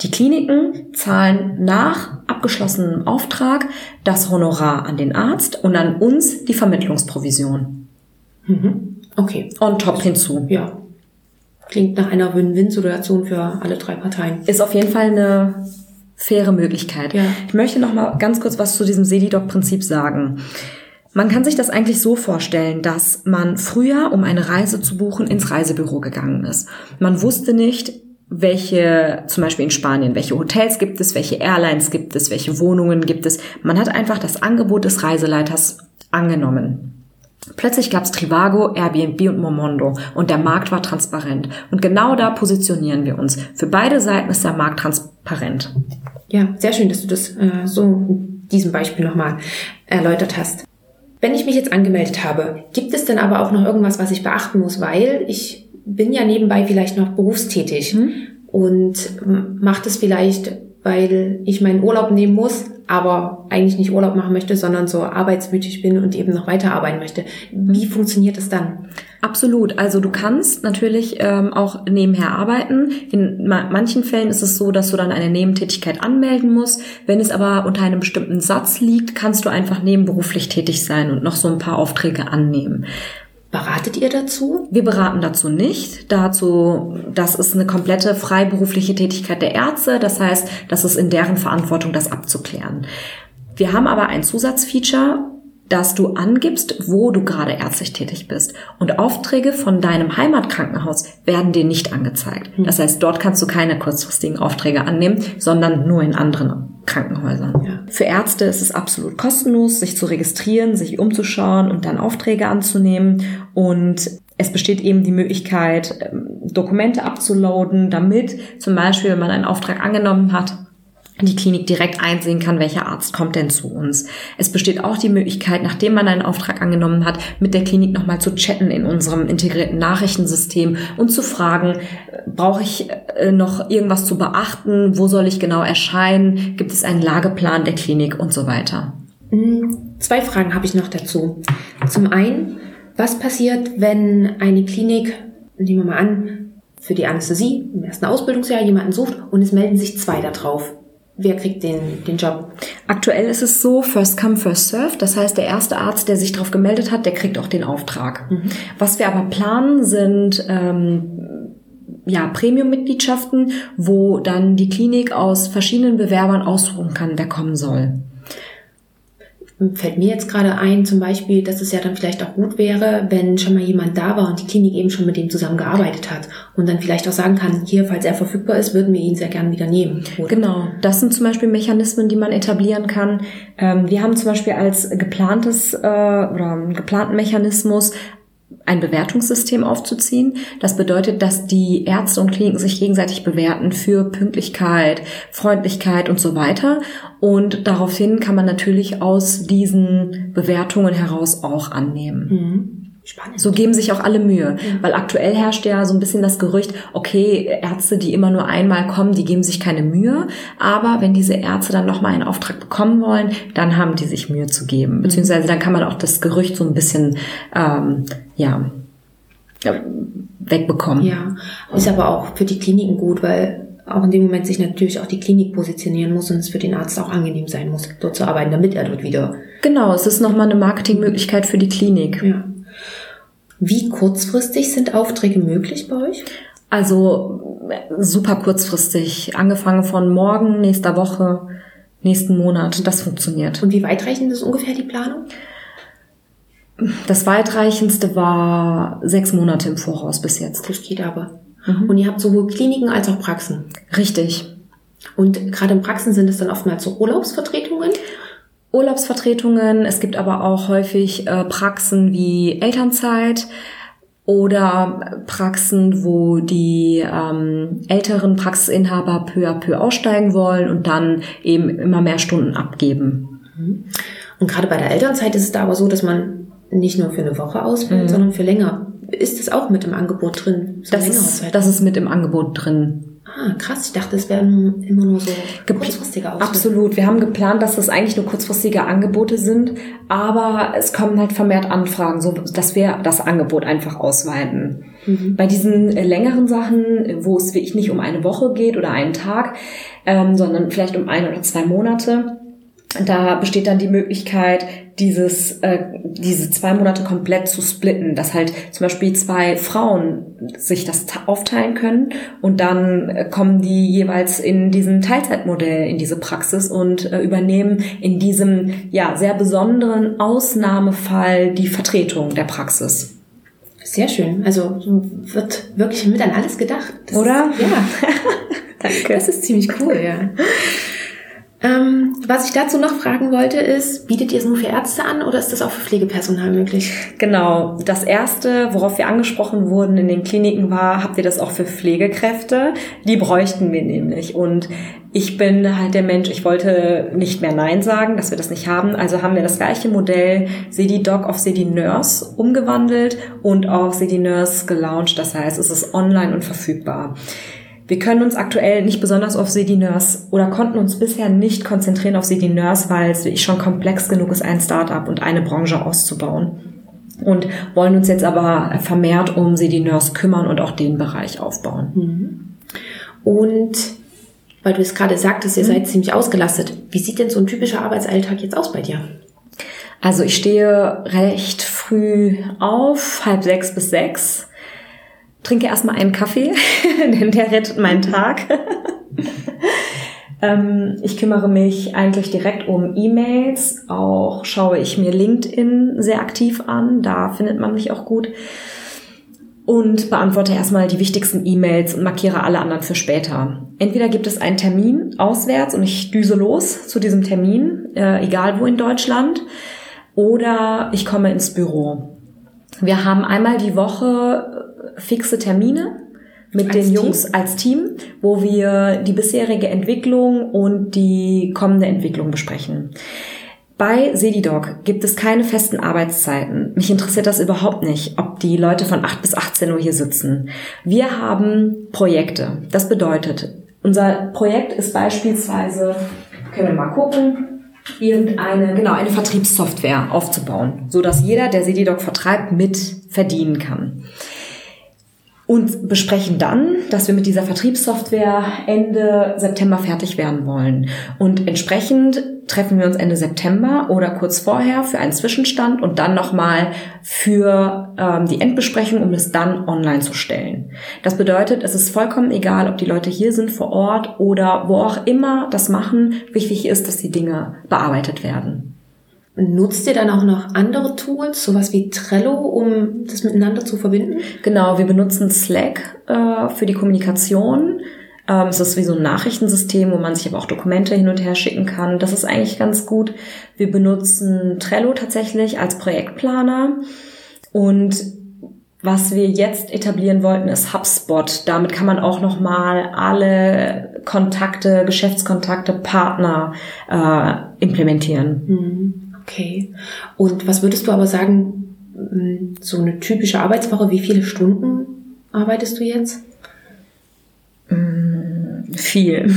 Die Kliniken zahlen nach abgeschlossenem Auftrag das Honorar an den Arzt und an uns die Vermittlungsprovision. Mhm. Okay. On top hinzu. Ja. Klingt nach einer Win-Win-Situation für alle drei Parteien. Ist auf jeden Fall eine faire Möglichkeit. Ja. Ich möchte noch mal ganz kurz was zu diesem Sedidoc-Prinzip sagen. Man kann sich das eigentlich so vorstellen, dass man früher, um eine Reise zu buchen, ins Reisebüro gegangen ist. Man wusste nicht, welche, zum Beispiel in Spanien, welche Hotels gibt es, welche Airlines gibt es, welche Wohnungen gibt es. Man hat einfach das Angebot des Reiseleiters angenommen. Plötzlich gab es Trivago, Airbnb und Momondo und der Markt war transparent. Und genau da positionieren wir uns. Für beide Seiten ist der Markt transparent. Ja, sehr schön, dass du das äh, so in diesem Beispiel nochmal erläutert hast. Wenn ich mich jetzt angemeldet habe, gibt es denn aber auch noch irgendwas, was ich beachten muss, weil ich bin ja nebenbei vielleicht noch berufstätig mhm. und mache das vielleicht, weil ich meinen Urlaub nehmen muss, aber eigentlich nicht Urlaub machen möchte, sondern so arbeitswütig bin und eben noch weiterarbeiten möchte. Wie funktioniert das dann? Absolut. Also du kannst natürlich ähm, auch nebenher arbeiten. In ma manchen Fällen ist es so, dass du dann eine Nebentätigkeit anmelden musst. Wenn es aber unter einem bestimmten Satz liegt, kannst du einfach nebenberuflich tätig sein und noch so ein paar Aufträge annehmen. Beratet ihr dazu? Wir beraten dazu nicht. Dazu, das ist eine komplette freiberufliche Tätigkeit der Ärzte. Das heißt, das ist in deren Verantwortung, das abzuklären. Wir haben aber ein Zusatzfeature, dass du angibst, wo du gerade ärztlich tätig bist. Und Aufträge von deinem Heimatkrankenhaus werden dir nicht angezeigt. Hm. Das heißt, dort kannst du keine kurzfristigen Aufträge annehmen, sondern nur in anderen Krankenhäusern. Ja. Für Ärzte ist es absolut kostenlos, sich zu registrieren, sich umzuschauen und dann Aufträge anzunehmen. Und es besteht eben die Möglichkeit, ähm, Dokumente abzuladen, damit zum Beispiel, wenn man einen Auftrag angenommen hat, die Klinik direkt einsehen kann, welcher Arzt kommt denn zu uns. Es besteht auch die Möglichkeit, nachdem man einen Auftrag angenommen hat, mit der Klinik nochmal zu chatten in unserem integrierten Nachrichtensystem und zu fragen, brauche ich äh, noch irgendwas zu beachten, wo soll ich genau erscheinen, gibt es einen Lageplan der Klinik und so weiter. Hm, zwei Fragen habe ich noch dazu. Zum einen, was passiert, wenn eine Klinik, nehmen wir mal an, für die Anästhesie im ersten Ausbildungsjahr jemanden sucht und es melden sich zwei da drauf? Wer kriegt den, den Job? Aktuell ist es so, first come, first serve. Das heißt, der erste Arzt, der sich darauf gemeldet hat, der kriegt auch den Auftrag. Mhm. Was wir aber planen, sind ähm, ja, Premium-Mitgliedschaften, wo dann die Klinik aus verschiedenen Bewerbern aussuchen kann, wer kommen soll fällt mir jetzt gerade ein, zum Beispiel, dass es ja dann vielleicht auch gut wäre, wenn schon mal jemand da war und die Klinik eben schon mit dem zusammengearbeitet hat und dann vielleicht auch sagen kann, hier, falls er verfügbar ist, würden wir ihn sehr gern wieder nehmen. Oder? Genau, das sind zum Beispiel Mechanismen, die man etablieren kann. Ähm, wir haben zum Beispiel als geplantes äh, oder geplanten Mechanismus ein Bewertungssystem aufzuziehen. Das bedeutet, dass die Ärzte und Kliniken sich gegenseitig bewerten für Pünktlichkeit, Freundlichkeit und so weiter. Und daraufhin kann man natürlich aus diesen Bewertungen heraus auch annehmen. Mhm. Spannend. So geben sich auch alle Mühe, mhm. weil aktuell herrscht ja so ein bisschen das Gerücht, okay, Ärzte, die immer nur einmal kommen, die geben sich keine Mühe, aber wenn diese Ärzte dann nochmal einen Auftrag bekommen wollen, dann haben die sich Mühe zu geben, mhm. beziehungsweise dann kann man auch das Gerücht so ein bisschen, ähm, ja, wegbekommen. Ja, ist aber auch für die Kliniken gut, weil auch in dem Moment sich natürlich auch die Klinik positionieren muss und es für den Arzt auch angenehm sein muss, dort zu arbeiten, damit er dort wieder. Genau, es ist nochmal eine Marketingmöglichkeit für die Klinik. Ja. Wie kurzfristig sind Aufträge möglich bei euch? Also super kurzfristig, angefangen von morgen, nächster Woche, nächsten Monat, das funktioniert. Und wie weitreichend ist ungefähr die Planung? Das weitreichendste war sechs Monate im Voraus bis jetzt. Das geht aber. Mhm. Und ihr habt sowohl Kliniken als auch Praxen. Richtig. Und gerade in Praxen sind es dann oftmals so Urlaubsvertretungen? Urlaubsvertretungen, es gibt aber auch häufig äh, Praxen wie Elternzeit oder Praxen, wo die ähm, älteren Praxisinhaber peu à peu aussteigen wollen und dann eben immer mehr Stunden abgeben. Mhm. Und gerade bei der Elternzeit ist es da aber so, dass man nicht nur für eine Woche ausfällt, mhm. sondern für länger. Ist das auch mit im Angebot drin? So das, ist, das ist mit im Angebot drin. Ah, krass. Ich dachte, es wären immer nur so kurzfristige Ausflüge. Absolut. Wir haben geplant, dass das eigentlich nur kurzfristige Angebote sind, aber es kommen halt vermehrt Anfragen, so dass wir das Angebot einfach ausweiten. Mhm. Bei diesen äh, längeren Sachen, wo es wirklich nicht um eine Woche geht oder einen Tag, ähm, sondern vielleicht um ein oder zwei Monate, da besteht dann die Möglichkeit, dieses, äh, diese zwei Monate komplett zu splitten, dass halt zum Beispiel zwei Frauen sich das aufteilen können und dann äh, kommen die jeweils in diesen Teilzeitmodell in diese Praxis und äh, übernehmen in diesem ja sehr besonderen Ausnahmefall die Vertretung der Praxis. Sehr schön. Also wird wirklich mit an alles gedacht. Das Oder? Ist, ja. Danke. Das ist ziemlich cool, ja. Ähm, was ich dazu noch fragen wollte ist, bietet ihr es nur für Ärzte an oder ist das auch für Pflegepersonal möglich? Genau. Das erste, worauf wir angesprochen wurden in den Kliniken war, habt ihr das auch für Pflegekräfte? Die bräuchten wir nämlich. Und ich bin halt der Mensch, ich wollte nicht mehr Nein sagen, dass wir das nicht haben. Also haben wir das gleiche Modell Sedi Doc auf Sedi Nurse umgewandelt und auf Sedi Nurse gelauncht. Das heißt, es ist online und verfügbar. Wir können uns aktuell nicht besonders auf Nurse oder konnten uns bisher nicht konzentrieren auf Nurse, weil es wirklich schon komplex genug ist, ein Startup und eine Branche auszubauen. Und wollen uns jetzt aber vermehrt um Nurse kümmern und auch den Bereich aufbauen. Mhm. Und weil du es gerade sagtest, ihr mhm. seid ziemlich ausgelastet. Wie sieht denn so ein typischer Arbeitsalltag jetzt aus bei dir? Also ich stehe recht früh auf, halb sechs bis sechs trinke erstmal einen Kaffee, denn der rettet meinen Tag. Ähm, ich kümmere mich eigentlich direkt um E-Mails. Auch schaue ich mir LinkedIn sehr aktiv an. Da findet man mich auch gut. Und beantworte erstmal die wichtigsten E-Mails und markiere alle anderen für später. Entweder gibt es einen Termin auswärts und ich düse los zu diesem Termin, äh, egal wo in Deutschland, oder ich komme ins Büro. Wir haben einmal die Woche fixe Termine mit als den Jungs Team? als Team, wo wir die bisherige Entwicklung und die kommende Entwicklung besprechen. Bei Sedidog gibt es keine festen Arbeitszeiten. Mich interessiert das überhaupt nicht, ob die Leute von 8 bis 18 Uhr hier sitzen. Wir haben Projekte. Das bedeutet, unser Projekt ist beispielsweise, können wir mal gucken, irgendeine, genau, eine Vertriebssoftware aufzubauen, so dass jeder, der Sedidog vertreibt, mit verdienen kann und besprechen dann, dass wir mit dieser Vertriebssoftware Ende September fertig werden wollen. Und entsprechend treffen wir uns Ende September oder kurz vorher für einen Zwischenstand und dann nochmal für ähm, die Endbesprechung, um es dann online zu stellen. Das bedeutet, es ist vollkommen egal, ob die Leute hier sind vor Ort oder wo auch immer das machen. Wichtig ist, dass die Dinge bearbeitet werden. Nutzt ihr dann auch noch andere Tools, sowas wie Trello, um das miteinander zu verbinden? Genau, wir benutzen Slack äh, für die Kommunikation. Ähm, es ist wie so ein Nachrichtensystem, wo man sich aber auch Dokumente hin und her schicken kann. Das ist eigentlich ganz gut. Wir benutzen Trello tatsächlich als Projektplaner. Und was wir jetzt etablieren wollten, ist HubSpot. Damit kann man auch nochmal alle Kontakte, Geschäftskontakte, Partner äh, implementieren. Mhm. Okay. Und was würdest du aber sagen, so eine typische Arbeitswoche, wie viele Stunden arbeitest du jetzt? Viel.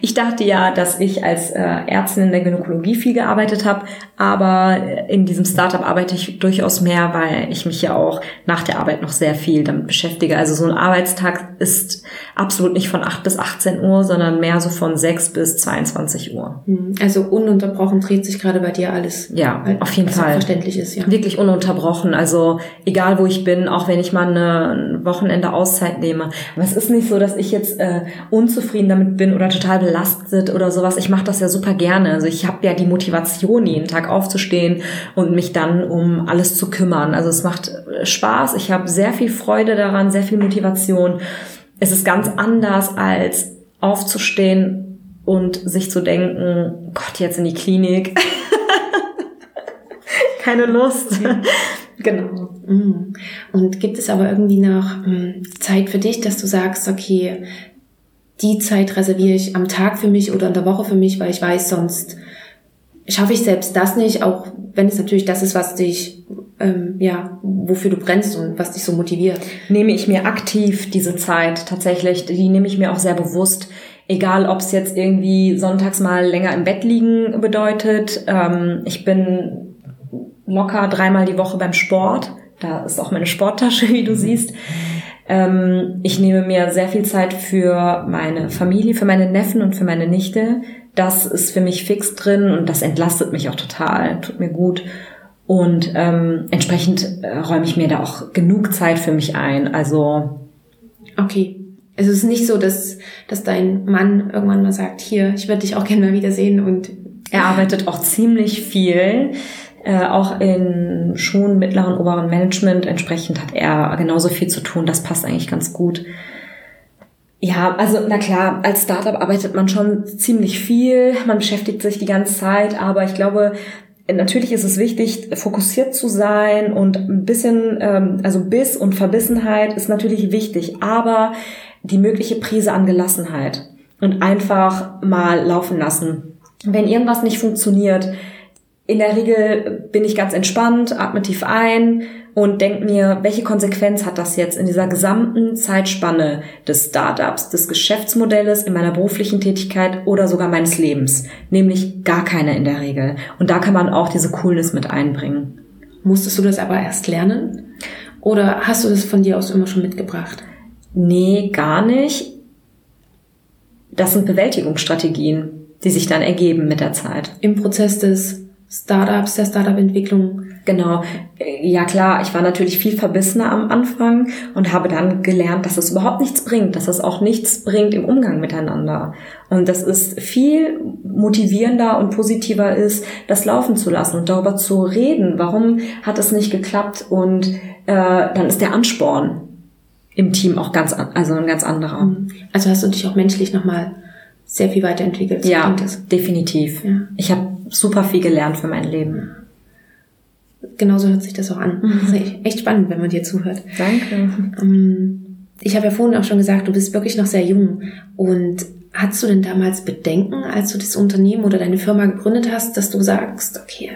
Ich dachte ja, dass ich als äh, Ärztin in der Gynäkologie viel gearbeitet habe, aber in diesem Startup arbeite ich durchaus mehr, weil ich mich ja auch nach der Arbeit noch sehr viel damit beschäftige. Also so ein Arbeitstag ist absolut nicht von 8 bis 18 Uhr, sondern mehr so von 6 bis 22 Uhr. Hm, also ununterbrochen dreht sich gerade bei dir alles. Ja, auf jeden Fall. Verständlich ist, ja. Wirklich ununterbrochen. Also egal wo ich bin, auch wenn ich mal eine, ein Wochenende Auszeit nehme. Aber es ist nicht so, dass ich jetzt äh, unzufrieden damit bin oder total belastet oder sowas. Ich mache das ja super gerne. Also ich habe ja die Motivation, jeden Tag aufzustehen und mich dann um alles zu kümmern. Also es macht äh, Spaß. Ich habe sehr viel Freude daran, sehr viel Motivation. Es ist ganz anders als aufzustehen und sich zu denken, Gott, jetzt in die Klinik. Keine Lust. genau. Mhm. Und gibt es aber irgendwie noch hm, Zeit für dich, dass du sagst, okay, die Zeit reserviere ich am Tag für mich oder in der Woche für mich, weil ich weiß, sonst schaffe ich selbst das nicht, auch wenn es natürlich das ist, was dich, ähm, ja, wofür du brennst und was dich so motiviert. Nehme ich mir aktiv diese Zeit tatsächlich, die nehme ich mir auch sehr bewusst. Egal, ob es jetzt irgendwie sonntags mal länger im Bett liegen bedeutet. Ähm, ich bin locker dreimal die Woche beim Sport. Da ist auch meine Sporttasche, wie du siehst. Ähm, ich nehme mir sehr viel Zeit für meine Familie, für meine Neffen und für meine Nichte. Das ist für mich fix drin und das entlastet mich auch total, tut mir gut. Und ähm, entsprechend äh, räume ich mir da auch genug Zeit für mich ein. Also okay. Also es ist nicht so, dass, dass dein Mann irgendwann mal sagt, hier, ich würde dich auch gerne mal wiedersehen und er arbeitet auch ziemlich viel äh, auch in schon mittleren, oberen Management. Entsprechend hat er genauso viel zu tun. Das passt eigentlich ganz gut. Ja, also na klar, als Startup arbeitet man schon ziemlich viel, man beschäftigt sich die ganze Zeit, aber ich glaube, natürlich ist es wichtig, fokussiert zu sein und ein bisschen, ähm, also Biss und Verbissenheit ist natürlich wichtig, aber die mögliche Prise an Gelassenheit und einfach mal laufen lassen. Wenn irgendwas nicht funktioniert, in der Regel bin ich ganz entspannt, atme tief ein und denke mir, welche Konsequenz hat das jetzt in dieser gesamten Zeitspanne des Startups, des Geschäftsmodells, in meiner beruflichen Tätigkeit oder sogar meines Lebens? Nämlich gar keine in der Regel. Und da kann man auch diese Coolness mit einbringen. Musstest du das aber erst lernen? Oder hast du das von dir aus immer schon mitgebracht? Nee, gar nicht. Das sind Bewältigungsstrategien, die sich dann ergeben mit der Zeit. Im Prozess des Startups, der Startup-Entwicklung Genau. Ja klar, ich war natürlich viel verbissener am Anfang und habe dann gelernt, dass es überhaupt nichts bringt, dass es auch nichts bringt im Umgang miteinander. Und dass es viel motivierender und positiver ist, das laufen zu lassen und darüber zu reden, warum hat es nicht geklappt und äh, dann ist der Ansporn im Team auch ganz, also ein ganz anderer. Mhm. Also hast du dich auch menschlich nochmal sehr viel weiterentwickelt. Ja, definitiv. Ja. Ich habe super viel gelernt für mein Leben. Genauso hört sich das auch an. Mhm. Das ist echt spannend, wenn man dir zuhört. Danke. Ähm, ich habe ja vorhin auch schon gesagt, du bist wirklich noch sehr jung. Und hattest du denn damals Bedenken, als du das Unternehmen oder deine Firma gegründet hast, dass du sagst, okay,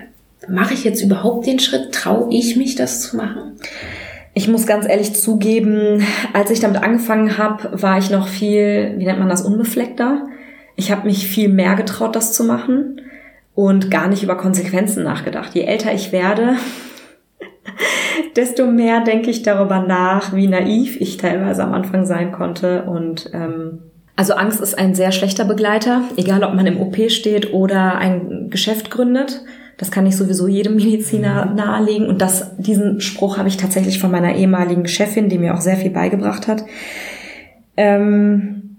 mache ich jetzt überhaupt den Schritt? Traue ich mich, das zu machen? Ich muss ganz ehrlich zugeben, als ich damit angefangen habe, war ich noch viel, wie nennt man das, unbefleckter. Ich habe mich viel mehr getraut, das zu machen und gar nicht über Konsequenzen nachgedacht. Je älter ich werde, desto mehr denke ich darüber nach, wie naiv ich teilweise am Anfang sein konnte. Und ähm, also Angst ist ein sehr schlechter Begleiter, egal ob man im OP steht oder ein Geschäft gründet. Das kann ich sowieso jedem Mediziner mhm. nahelegen. Und das, diesen Spruch habe ich tatsächlich von meiner ehemaligen Chefin, die mir auch sehr viel beigebracht hat. Ähm,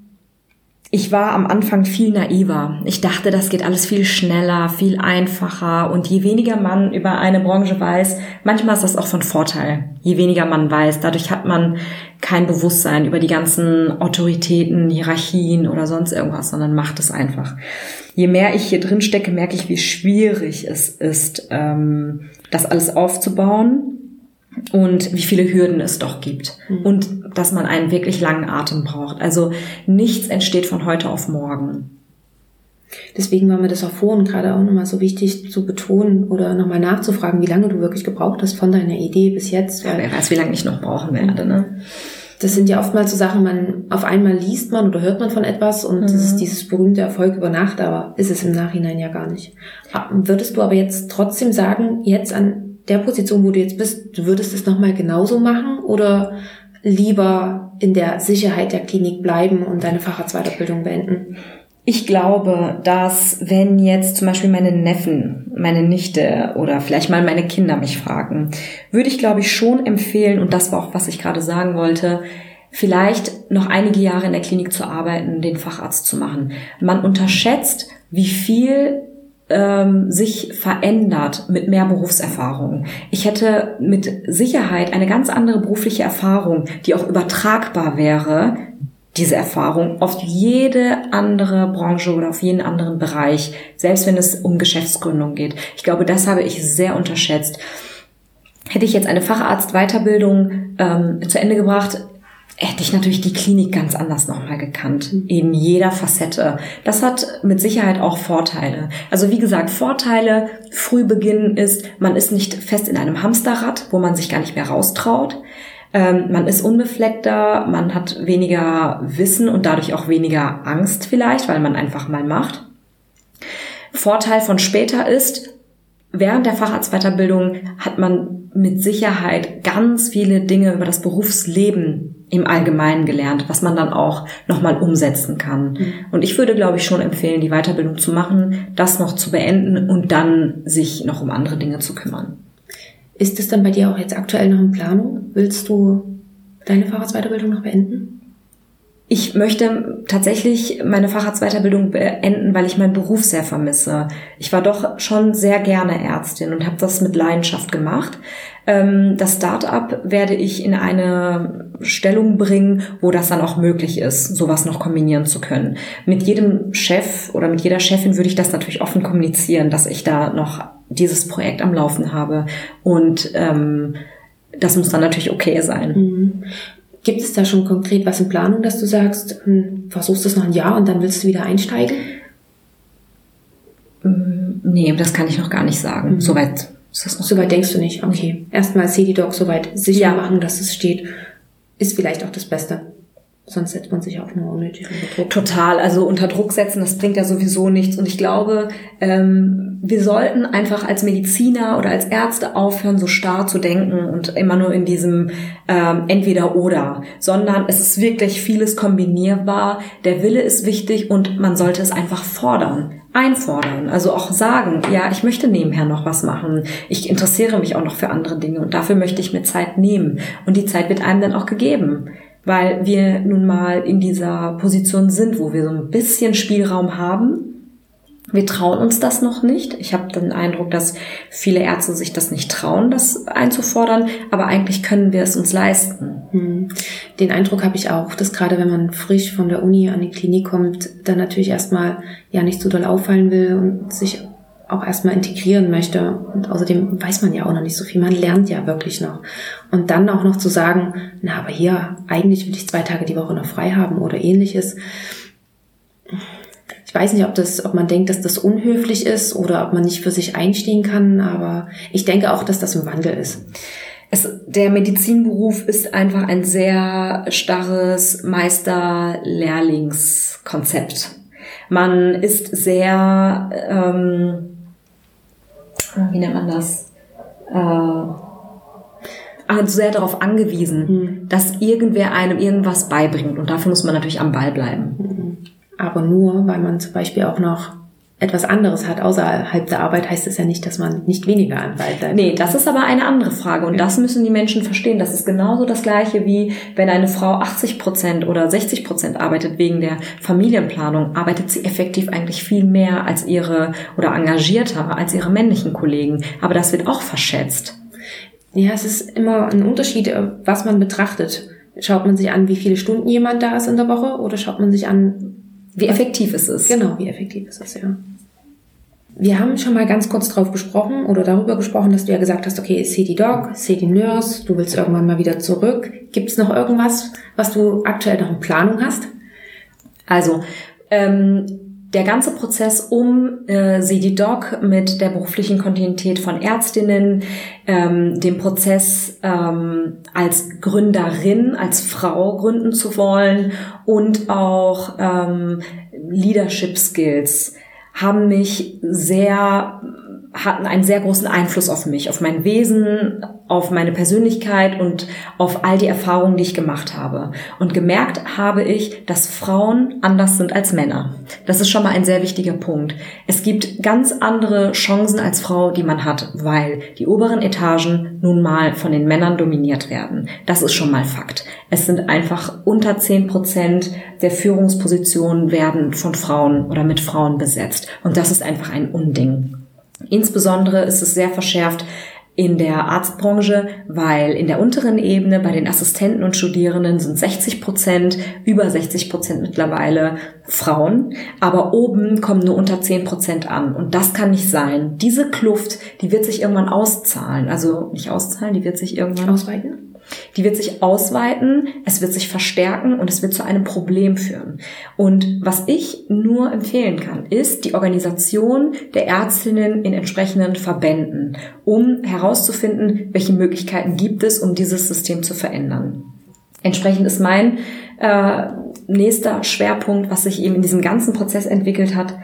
ich war am Anfang viel naiver. Ich dachte, das geht alles viel schneller, viel einfacher. Und je weniger man über eine Branche weiß, manchmal ist das auch von Vorteil. Je weniger man weiß, dadurch hat man kein Bewusstsein über die ganzen Autoritäten, Hierarchien oder sonst irgendwas, sondern macht es einfach. Je mehr ich hier drin stecke, merke ich, wie schwierig es ist, ähm, das alles aufzubauen und wie viele Hürden es doch gibt mhm. und dass man einen wirklich langen Atem braucht. Also nichts entsteht von heute auf morgen. Deswegen war mir das auch vorhin gerade auch nochmal so wichtig zu betonen oder nochmal nachzufragen, wie lange du wirklich gebraucht hast von deiner Idee bis jetzt. Ja, wer weiß, wie lange ich noch brauchen werde. Ne? Das sind ja oftmals so Sachen, man auf einmal liest man oder hört man von etwas und mhm. das ist dieses berühmte Erfolg über Nacht, aber ist es im Nachhinein ja gar nicht. Würdest du aber jetzt trotzdem sagen, jetzt an der Position, wo du jetzt bist, du würdest es nochmal genauso machen oder lieber in der Sicherheit der Klinik bleiben und deine Facharztweiterbildung beenden? Ich glaube, dass wenn jetzt zum Beispiel meine Neffen, meine Nichte oder vielleicht mal meine Kinder mich fragen, würde ich glaube ich schon empfehlen, und das war auch, was ich gerade sagen wollte, vielleicht noch einige Jahre in der Klinik zu arbeiten, den Facharzt zu machen. Man unterschätzt, wie viel ähm, sich verändert mit mehr Berufserfahrung. Ich hätte mit Sicherheit eine ganz andere berufliche Erfahrung, die auch übertragbar wäre, diese Erfahrung auf jede andere Branche oder auf jeden anderen Bereich, selbst wenn es um Geschäftsgründung geht. Ich glaube, das habe ich sehr unterschätzt. Hätte ich jetzt eine Facharztweiterbildung ähm, zu Ende gebracht, hätte ich natürlich die Klinik ganz anders nochmal gekannt. In jeder Facette. Das hat mit Sicherheit auch Vorteile. Also wie gesagt, Vorteile früh beginnen ist, man ist nicht fest in einem Hamsterrad, wo man sich gar nicht mehr raustraut. Ähm, man ist unbefleckter, man hat weniger Wissen und dadurch auch weniger Angst vielleicht, weil man einfach mal macht. Vorteil von später ist, während der Facharztweiterbildung hat man mit Sicherheit ganz viele Dinge über das Berufsleben im Allgemeinen gelernt, was man dann auch nochmal umsetzen kann. Mhm. Und ich würde, glaube ich, schon empfehlen, die Weiterbildung zu machen, das noch zu beenden und dann sich noch um andere Dinge zu kümmern. Ist es dann bei dir auch jetzt aktuell noch in Planung? Willst du deine Facharztweiterbildung noch beenden? Ich möchte tatsächlich meine Facharztweiterbildung beenden, weil ich meinen Beruf sehr vermisse. Ich war doch schon sehr gerne Ärztin und habe das mit Leidenschaft gemacht. Ähm, das Start-up werde ich in eine Stellung bringen, wo das dann auch möglich ist, sowas noch kombinieren zu können. Mit jedem Chef oder mit jeder Chefin würde ich das natürlich offen kommunizieren, dass ich da noch dieses Projekt am Laufen habe. Und ähm, das muss dann natürlich okay sein. Gibt es da schon konkret was in Planung, dass du sagst, hm, versuchst es noch ein Jahr und dann willst du wieder einsteigen? Mm, nee, das kann ich noch gar nicht sagen. Mhm. Soweit ist das noch. Soweit denkst du nicht. Okay. Erstmal CD-Doc soweit sicher ja. machen, dass es steht, ist vielleicht auch das Beste. sonst setzt man sich auch nur unnötig unter Druck. Total, also unter Druck setzen, das bringt ja sowieso nichts. Und ich glaube, ähm, wir sollten einfach als Mediziner oder als Ärzte aufhören, so starr zu denken und immer nur in diesem ähm, Entweder-Oder, sondern es ist wirklich vieles kombinierbar. Der Wille ist wichtig und man sollte es einfach fordern einfordern, also auch sagen, ja, ich möchte nebenher noch was machen. Ich interessiere mich auch noch für andere Dinge und dafür möchte ich mir Zeit nehmen. Und die Zeit wird einem dann auch gegeben weil wir nun mal in dieser Position sind, wo wir so ein bisschen Spielraum haben. Wir trauen uns das noch nicht. Ich habe den Eindruck, dass viele Ärzte sich das nicht trauen, das einzufordern, aber eigentlich können wir es uns leisten. Hm. Den Eindruck habe ich auch, dass gerade wenn man frisch von der Uni an die Klinik kommt, dann natürlich erstmal ja nicht so doll auffallen will und sich auch erstmal integrieren möchte. Und außerdem weiß man ja auch noch nicht so viel. Man lernt ja wirklich noch. Und dann auch noch zu sagen, na, aber hier, eigentlich will ich zwei Tage die Woche noch frei haben oder ähnliches. Ich weiß nicht, ob das, ob man denkt, dass das unhöflich ist oder ob man nicht für sich einstehen kann, aber ich denke auch, dass das im Wandel ist. Es, der Medizinberuf ist einfach ein sehr starres Meister-Lehrlings-Konzept. Man ist sehr ähm, wie nennt man das, äh, sehr darauf angewiesen, mhm. dass irgendwer einem irgendwas beibringt. Und dafür muss man natürlich am Ball bleiben. Mhm. Aber nur, weil man zum Beispiel auch noch etwas anderes hat außerhalb der Arbeit, heißt es ja nicht, dass man nicht weniger an Ball bleibt. Nee, das ist aber eine andere Frage. Und ja. das müssen die Menschen verstehen. Das ist genauso das Gleiche wie, wenn eine Frau 80 Prozent oder 60 Prozent arbeitet wegen der Familienplanung, arbeitet sie effektiv eigentlich viel mehr als ihre oder engagierter als ihre männlichen Kollegen. Aber das wird auch verschätzt. Ja, es ist immer ein Unterschied, äh, was man betrachtet. Schaut man sich an, wie viele Stunden jemand da ist in der Woche oder schaut man sich an, wie effektiv es ist. Genau, wie effektiv es ist, ja. Wir haben schon mal ganz kurz drauf gesprochen oder darüber gesprochen, dass du ja gesagt hast, okay, City Dog, City Nurse, du willst irgendwann mal wieder zurück. Gibt es noch irgendwas, was du aktuell noch in Planung hast? Also, ähm, der ganze Prozess um äh, CD Doc mit der beruflichen Kontinuität von Ärztinnen, ähm, dem Prozess ähm, als Gründerin, als Frau gründen zu wollen und auch ähm, Leadership Skills haben mich sehr hatten einen sehr großen Einfluss auf mich, auf mein Wesen, auf meine Persönlichkeit und auf all die Erfahrungen, die ich gemacht habe. Und gemerkt habe ich, dass Frauen anders sind als Männer. Das ist schon mal ein sehr wichtiger Punkt. Es gibt ganz andere Chancen als Frau, die man hat, weil die oberen Etagen nun mal von den Männern dominiert werden. Das ist schon mal Fakt. Es sind einfach unter zehn Prozent der Führungspositionen werden von Frauen oder mit Frauen besetzt. Und das ist einfach ein Unding. Insbesondere ist es sehr verschärft in der Arztbranche, weil in der unteren Ebene bei den Assistenten und Studierenden sind 60 Prozent, über 60 Prozent mittlerweile Frauen, aber oben kommen nur unter 10 Prozent an. Und das kann nicht sein. Diese Kluft, die wird sich irgendwann auszahlen. Also nicht auszahlen, die wird sich irgendwann ausweiten. Die wird sich ausweiten, es wird sich verstärken und es wird zu einem Problem führen. Und was ich nur empfehlen kann, ist die Organisation der Ärztinnen in entsprechenden Verbänden, um herauszufinden, welche Möglichkeiten gibt es, um dieses System zu verändern. Entsprechend ist mein äh, nächster Schwerpunkt, was sich eben in diesem ganzen Prozess entwickelt hat,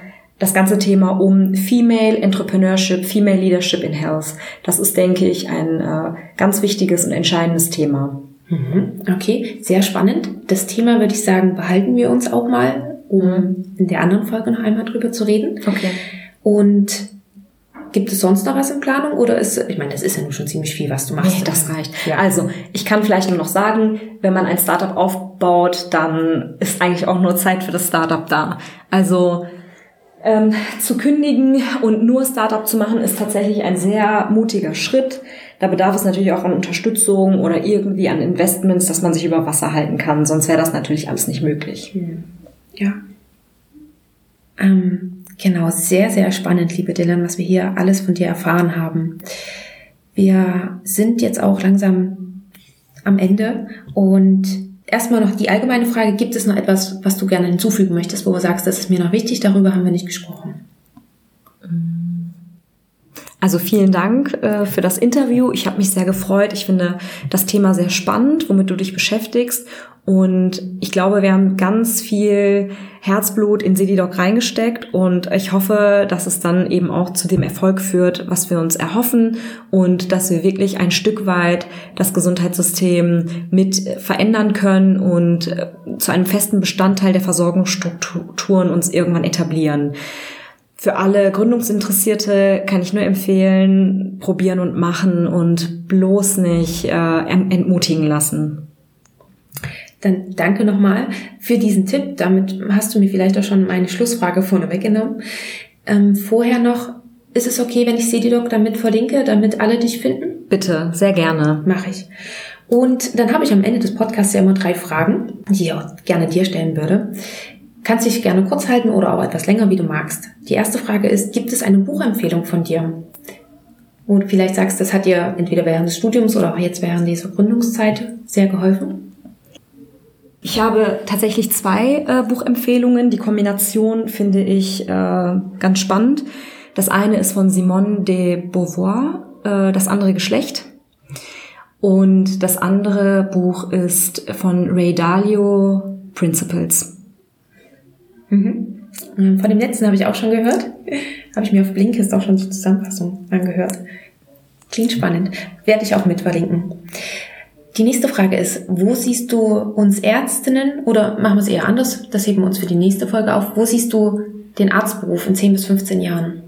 das ganze Thema um Female Entrepreneurship, Female Leadership in Health. Das ist, denke ich, ein äh, ganz wichtiges und entscheidendes Thema. Mhm. Okay, sehr spannend. Das Thema würde ich sagen, behalten wir uns auch mal, um mhm. in der anderen Folge noch einmal drüber zu reden. Okay. Und Gibt es sonst noch was in Planung oder ist, ich meine, das ist ja nun schon ziemlich viel, was du machst. Nee, das reicht. Ja. Also, ich kann vielleicht nur noch sagen, wenn man ein Startup aufbaut, dann ist eigentlich auch nur Zeit für das Startup da. Also, ähm, zu kündigen und nur Startup zu machen, ist tatsächlich ein sehr mutiger Schritt. Da bedarf es natürlich auch an Unterstützung oder irgendwie an Investments, dass man sich über Wasser halten kann. Sonst wäre das natürlich alles nicht möglich. Ja. Ähm, genau, sehr, sehr spannend, liebe Dylan, was wir hier alles von dir erfahren haben. Wir sind jetzt auch langsam am Ende und erstmal noch die allgemeine Frage, gibt es noch etwas, was du gerne hinzufügen möchtest, wo du sagst, das ist mir noch wichtig, darüber haben wir nicht gesprochen? Also vielen Dank äh, für das Interview. Ich habe mich sehr gefreut. Ich finde das Thema sehr spannend, womit du dich beschäftigst. Und ich glaube, wir haben ganz viel Herzblut in Sedidoc reingesteckt und ich hoffe, dass es dann eben auch zu dem Erfolg führt, was wir uns erhoffen und dass wir wirklich ein Stück weit das Gesundheitssystem mit verändern können und äh, zu einem festen Bestandteil der Versorgungsstrukturen uns irgendwann etablieren. Für alle Gründungsinteressierte kann ich nur empfehlen, probieren und machen und bloß nicht äh, entmutigen lassen. Dann danke nochmal für diesen Tipp. Damit hast du mir vielleicht auch schon meine Schlussfrage vorne weggenommen. Ähm, vorher noch, ist es okay, wenn ich Cedidoc damit verlinke, damit alle dich finden? Bitte, sehr gerne. Mache ich. Und dann habe ich am Ende des Podcasts ja immer drei Fragen, die ich auch gerne dir stellen würde. Kannst dich gerne kurz halten oder auch etwas länger, wie du magst. Die erste Frage ist, gibt es eine Buchempfehlung von dir? Wo du vielleicht sagst, das hat dir entweder während des Studiums oder auch jetzt während dieser Gründungszeit sehr geholfen? Ich habe tatsächlich zwei äh, Buchempfehlungen. Die Kombination finde ich äh, ganz spannend. Das eine ist von Simone de Beauvoir, äh, das andere Geschlecht. Und das andere Buch ist von Ray Dalio, Principles. Mhm. Ähm, von dem letzten habe ich auch schon gehört. habe ich mir auf Blinkist auch schon die Zusammenfassung angehört. Klingt spannend. Werde ich auch mit verlinken. Die nächste Frage ist, wo siehst du uns Ärztinnen oder machen wir es eher anders, das heben wir uns für die nächste Folge auf, wo siehst du den Arztberuf in 10 bis 15 Jahren?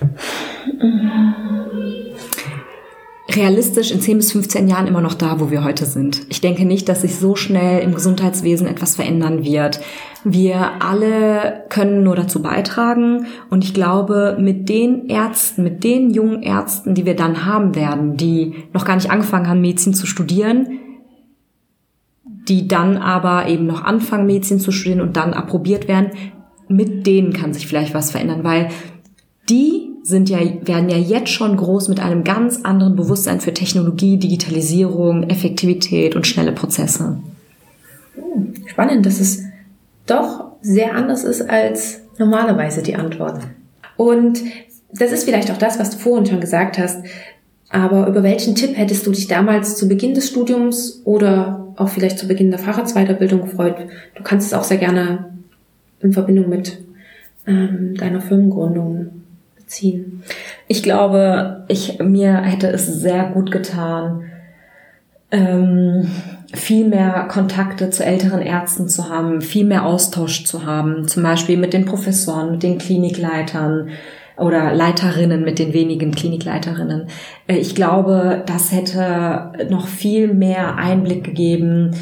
realistisch in 10 bis 15 Jahren immer noch da, wo wir heute sind. Ich denke nicht, dass sich so schnell im Gesundheitswesen etwas verändern wird. Wir alle können nur dazu beitragen und ich glaube, mit den Ärzten, mit den jungen Ärzten, die wir dann haben werden, die noch gar nicht angefangen haben, Medizin zu studieren, die dann aber eben noch anfangen, Medizin zu studieren und dann approbiert werden, mit denen kann sich vielleicht was verändern, weil die sind ja, werden ja jetzt schon groß mit einem ganz anderen Bewusstsein für Technologie, Digitalisierung, Effektivität und schnelle Prozesse. Hm, spannend, dass es doch sehr anders ist als normalerweise die Antwort. Und das ist vielleicht auch das, was du vorhin schon gesagt hast. Aber über welchen Tipp hättest du dich damals zu Beginn des Studiums oder auch vielleicht zu Beginn der Facharztweiterbildung gefreut? Du kannst es auch sehr gerne in Verbindung mit ähm, deiner Firmengründung ziehen? Ich glaube, ich, mir hätte es sehr gut getan, ähm, viel mehr Kontakte zu älteren Ärzten zu haben, viel mehr Austausch zu haben, zum Beispiel mit den Professoren, mit den Klinikleitern oder Leiterinnen, mit den wenigen Klinikleiterinnen. Äh, ich glaube, das hätte noch viel mehr Einblick gegeben,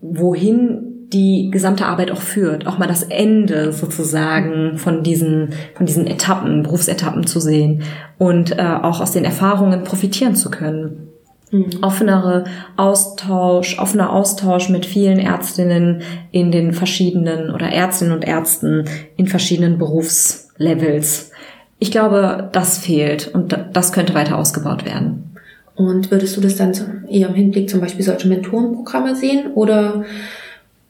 wohin die gesamte Arbeit auch führt, auch mal das Ende sozusagen von diesen, von diesen Etappen, Berufsetappen zu sehen und äh, auch aus den Erfahrungen profitieren zu können. Mhm. Offenere Austausch, offener Austausch mit vielen Ärztinnen in den verschiedenen oder Ärztinnen und Ärzten in verschiedenen Berufslevels. Ich glaube, das fehlt und das könnte weiter ausgebaut werden. Und würdest du das dann eher im Hinblick zum Beispiel solche Mentorenprogramme sehen oder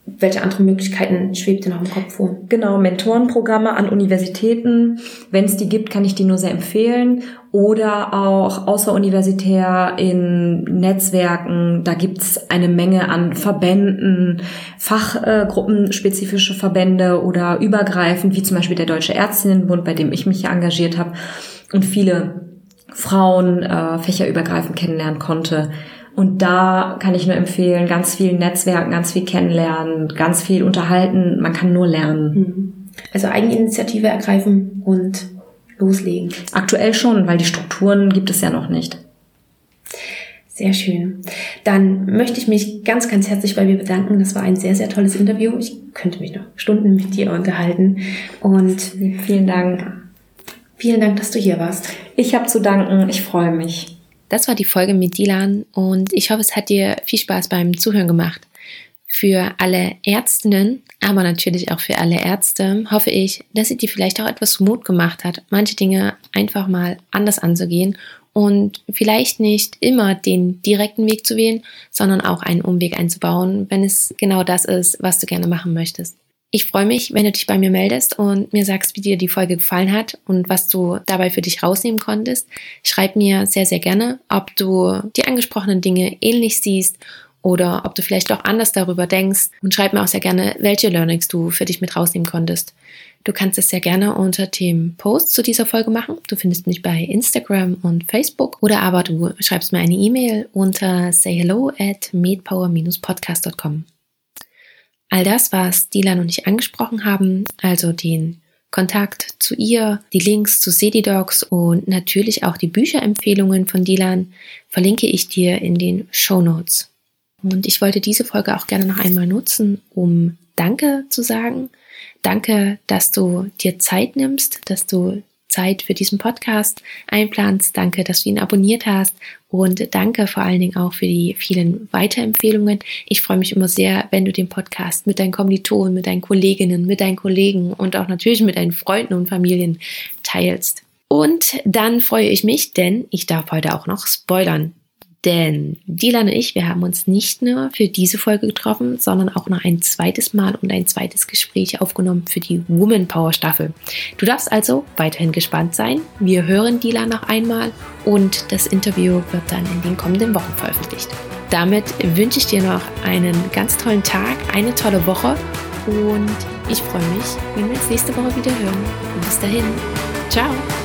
welche andere Möglichkeiten schwebt dir noch im Kopf vor? Genau, Mentorenprogramme an Universitäten. Wenn es die gibt, kann ich die nur sehr empfehlen. Oder auch außeruniversitär in Netzwerken. Da gibt's eine Menge an Verbänden, Fachgruppenspezifische Verbände oder übergreifend, wie zum Beispiel der Deutsche Ärztinnenbund, bei dem ich mich hier engagiert habe und viele Frauen äh, fächerübergreifend kennenlernen konnte. Und da kann ich nur empfehlen, ganz viel Netzwerken, ganz viel kennenlernen, ganz viel unterhalten. Man kann nur lernen. Mhm. Also Eigeninitiative ergreifen und loslegen. Aktuell schon, weil die Strukturen gibt es ja noch nicht. Sehr schön. Dann möchte ich mich ganz, ganz herzlich bei mir bedanken. Das war ein sehr, sehr tolles Interview. Ich könnte mich noch Stunden mit dir unterhalten. Und vielen Dank. Vielen Dank, dass du hier warst. Ich habe zu danken. Ich freue mich. Das war die Folge mit Dilan und ich hoffe, es hat dir viel Spaß beim Zuhören gemacht. Für alle Ärztinnen, aber natürlich auch für alle Ärzte, hoffe ich, dass sie dir vielleicht auch etwas Mut gemacht hat, manche Dinge einfach mal anders anzugehen und vielleicht nicht immer den direkten Weg zu wählen, sondern auch einen Umweg einzubauen, wenn es genau das ist, was du gerne machen möchtest. Ich freue mich, wenn du dich bei mir meldest und mir sagst, wie dir die Folge gefallen hat und was du dabei für dich rausnehmen konntest. Schreib mir sehr, sehr gerne, ob du die angesprochenen Dinge ähnlich siehst oder ob du vielleicht auch anders darüber denkst und schreib mir auch sehr gerne, welche Learnings du für dich mit rausnehmen konntest. Du kannst es sehr gerne unter dem Post zu dieser Folge machen. Du findest mich bei Instagram und Facebook oder aber du schreibst mir eine E-Mail unter sayhello at medpower-podcast.com. All das, was Dylan und ich angesprochen haben, also den Kontakt zu ihr, die Links zu Sedidocs und natürlich auch die Bücherempfehlungen von Dylan verlinke ich dir in den Show Notes. Und ich wollte diese Folge auch gerne noch einmal nutzen, um Danke zu sagen. Danke, dass du dir Zeit nimmst, dass du Zeit für diesen Podcast einplanst. Danke, dass du ihn abonniert hast und danke vor allen Dingen auch für die vielen Weiterempfehlungen. Ich freue mich immer sehr, wenn du den Podcast mit deinen Kommilitonen, mit deinen Kolleginnen, mit deinen Kollegen und auch natürlich mit deinen Freunden und Familien teilst. Und dann freue ich mich, denn ich darf heute auch noch spoilern. Denn Dylan und ich, wir haben uns nicht nur für diese Folge getroffen, sondern auch noch ein zweites Mal und ein zweites Gespräch aufgenommen für die Woman Power Staffel. Du darfst also weiterhin gespannt sein. Wir hören Dylan noch einmal und das Interview wird dann in den kommenden Wochen veröffentlicht. Damit wünsche ich dir noch einen ganz tollen Tag, eine tolle Woche und ich freue mich, wenn wir uns nächste Woche wieder hören. Bis dahin, ciao!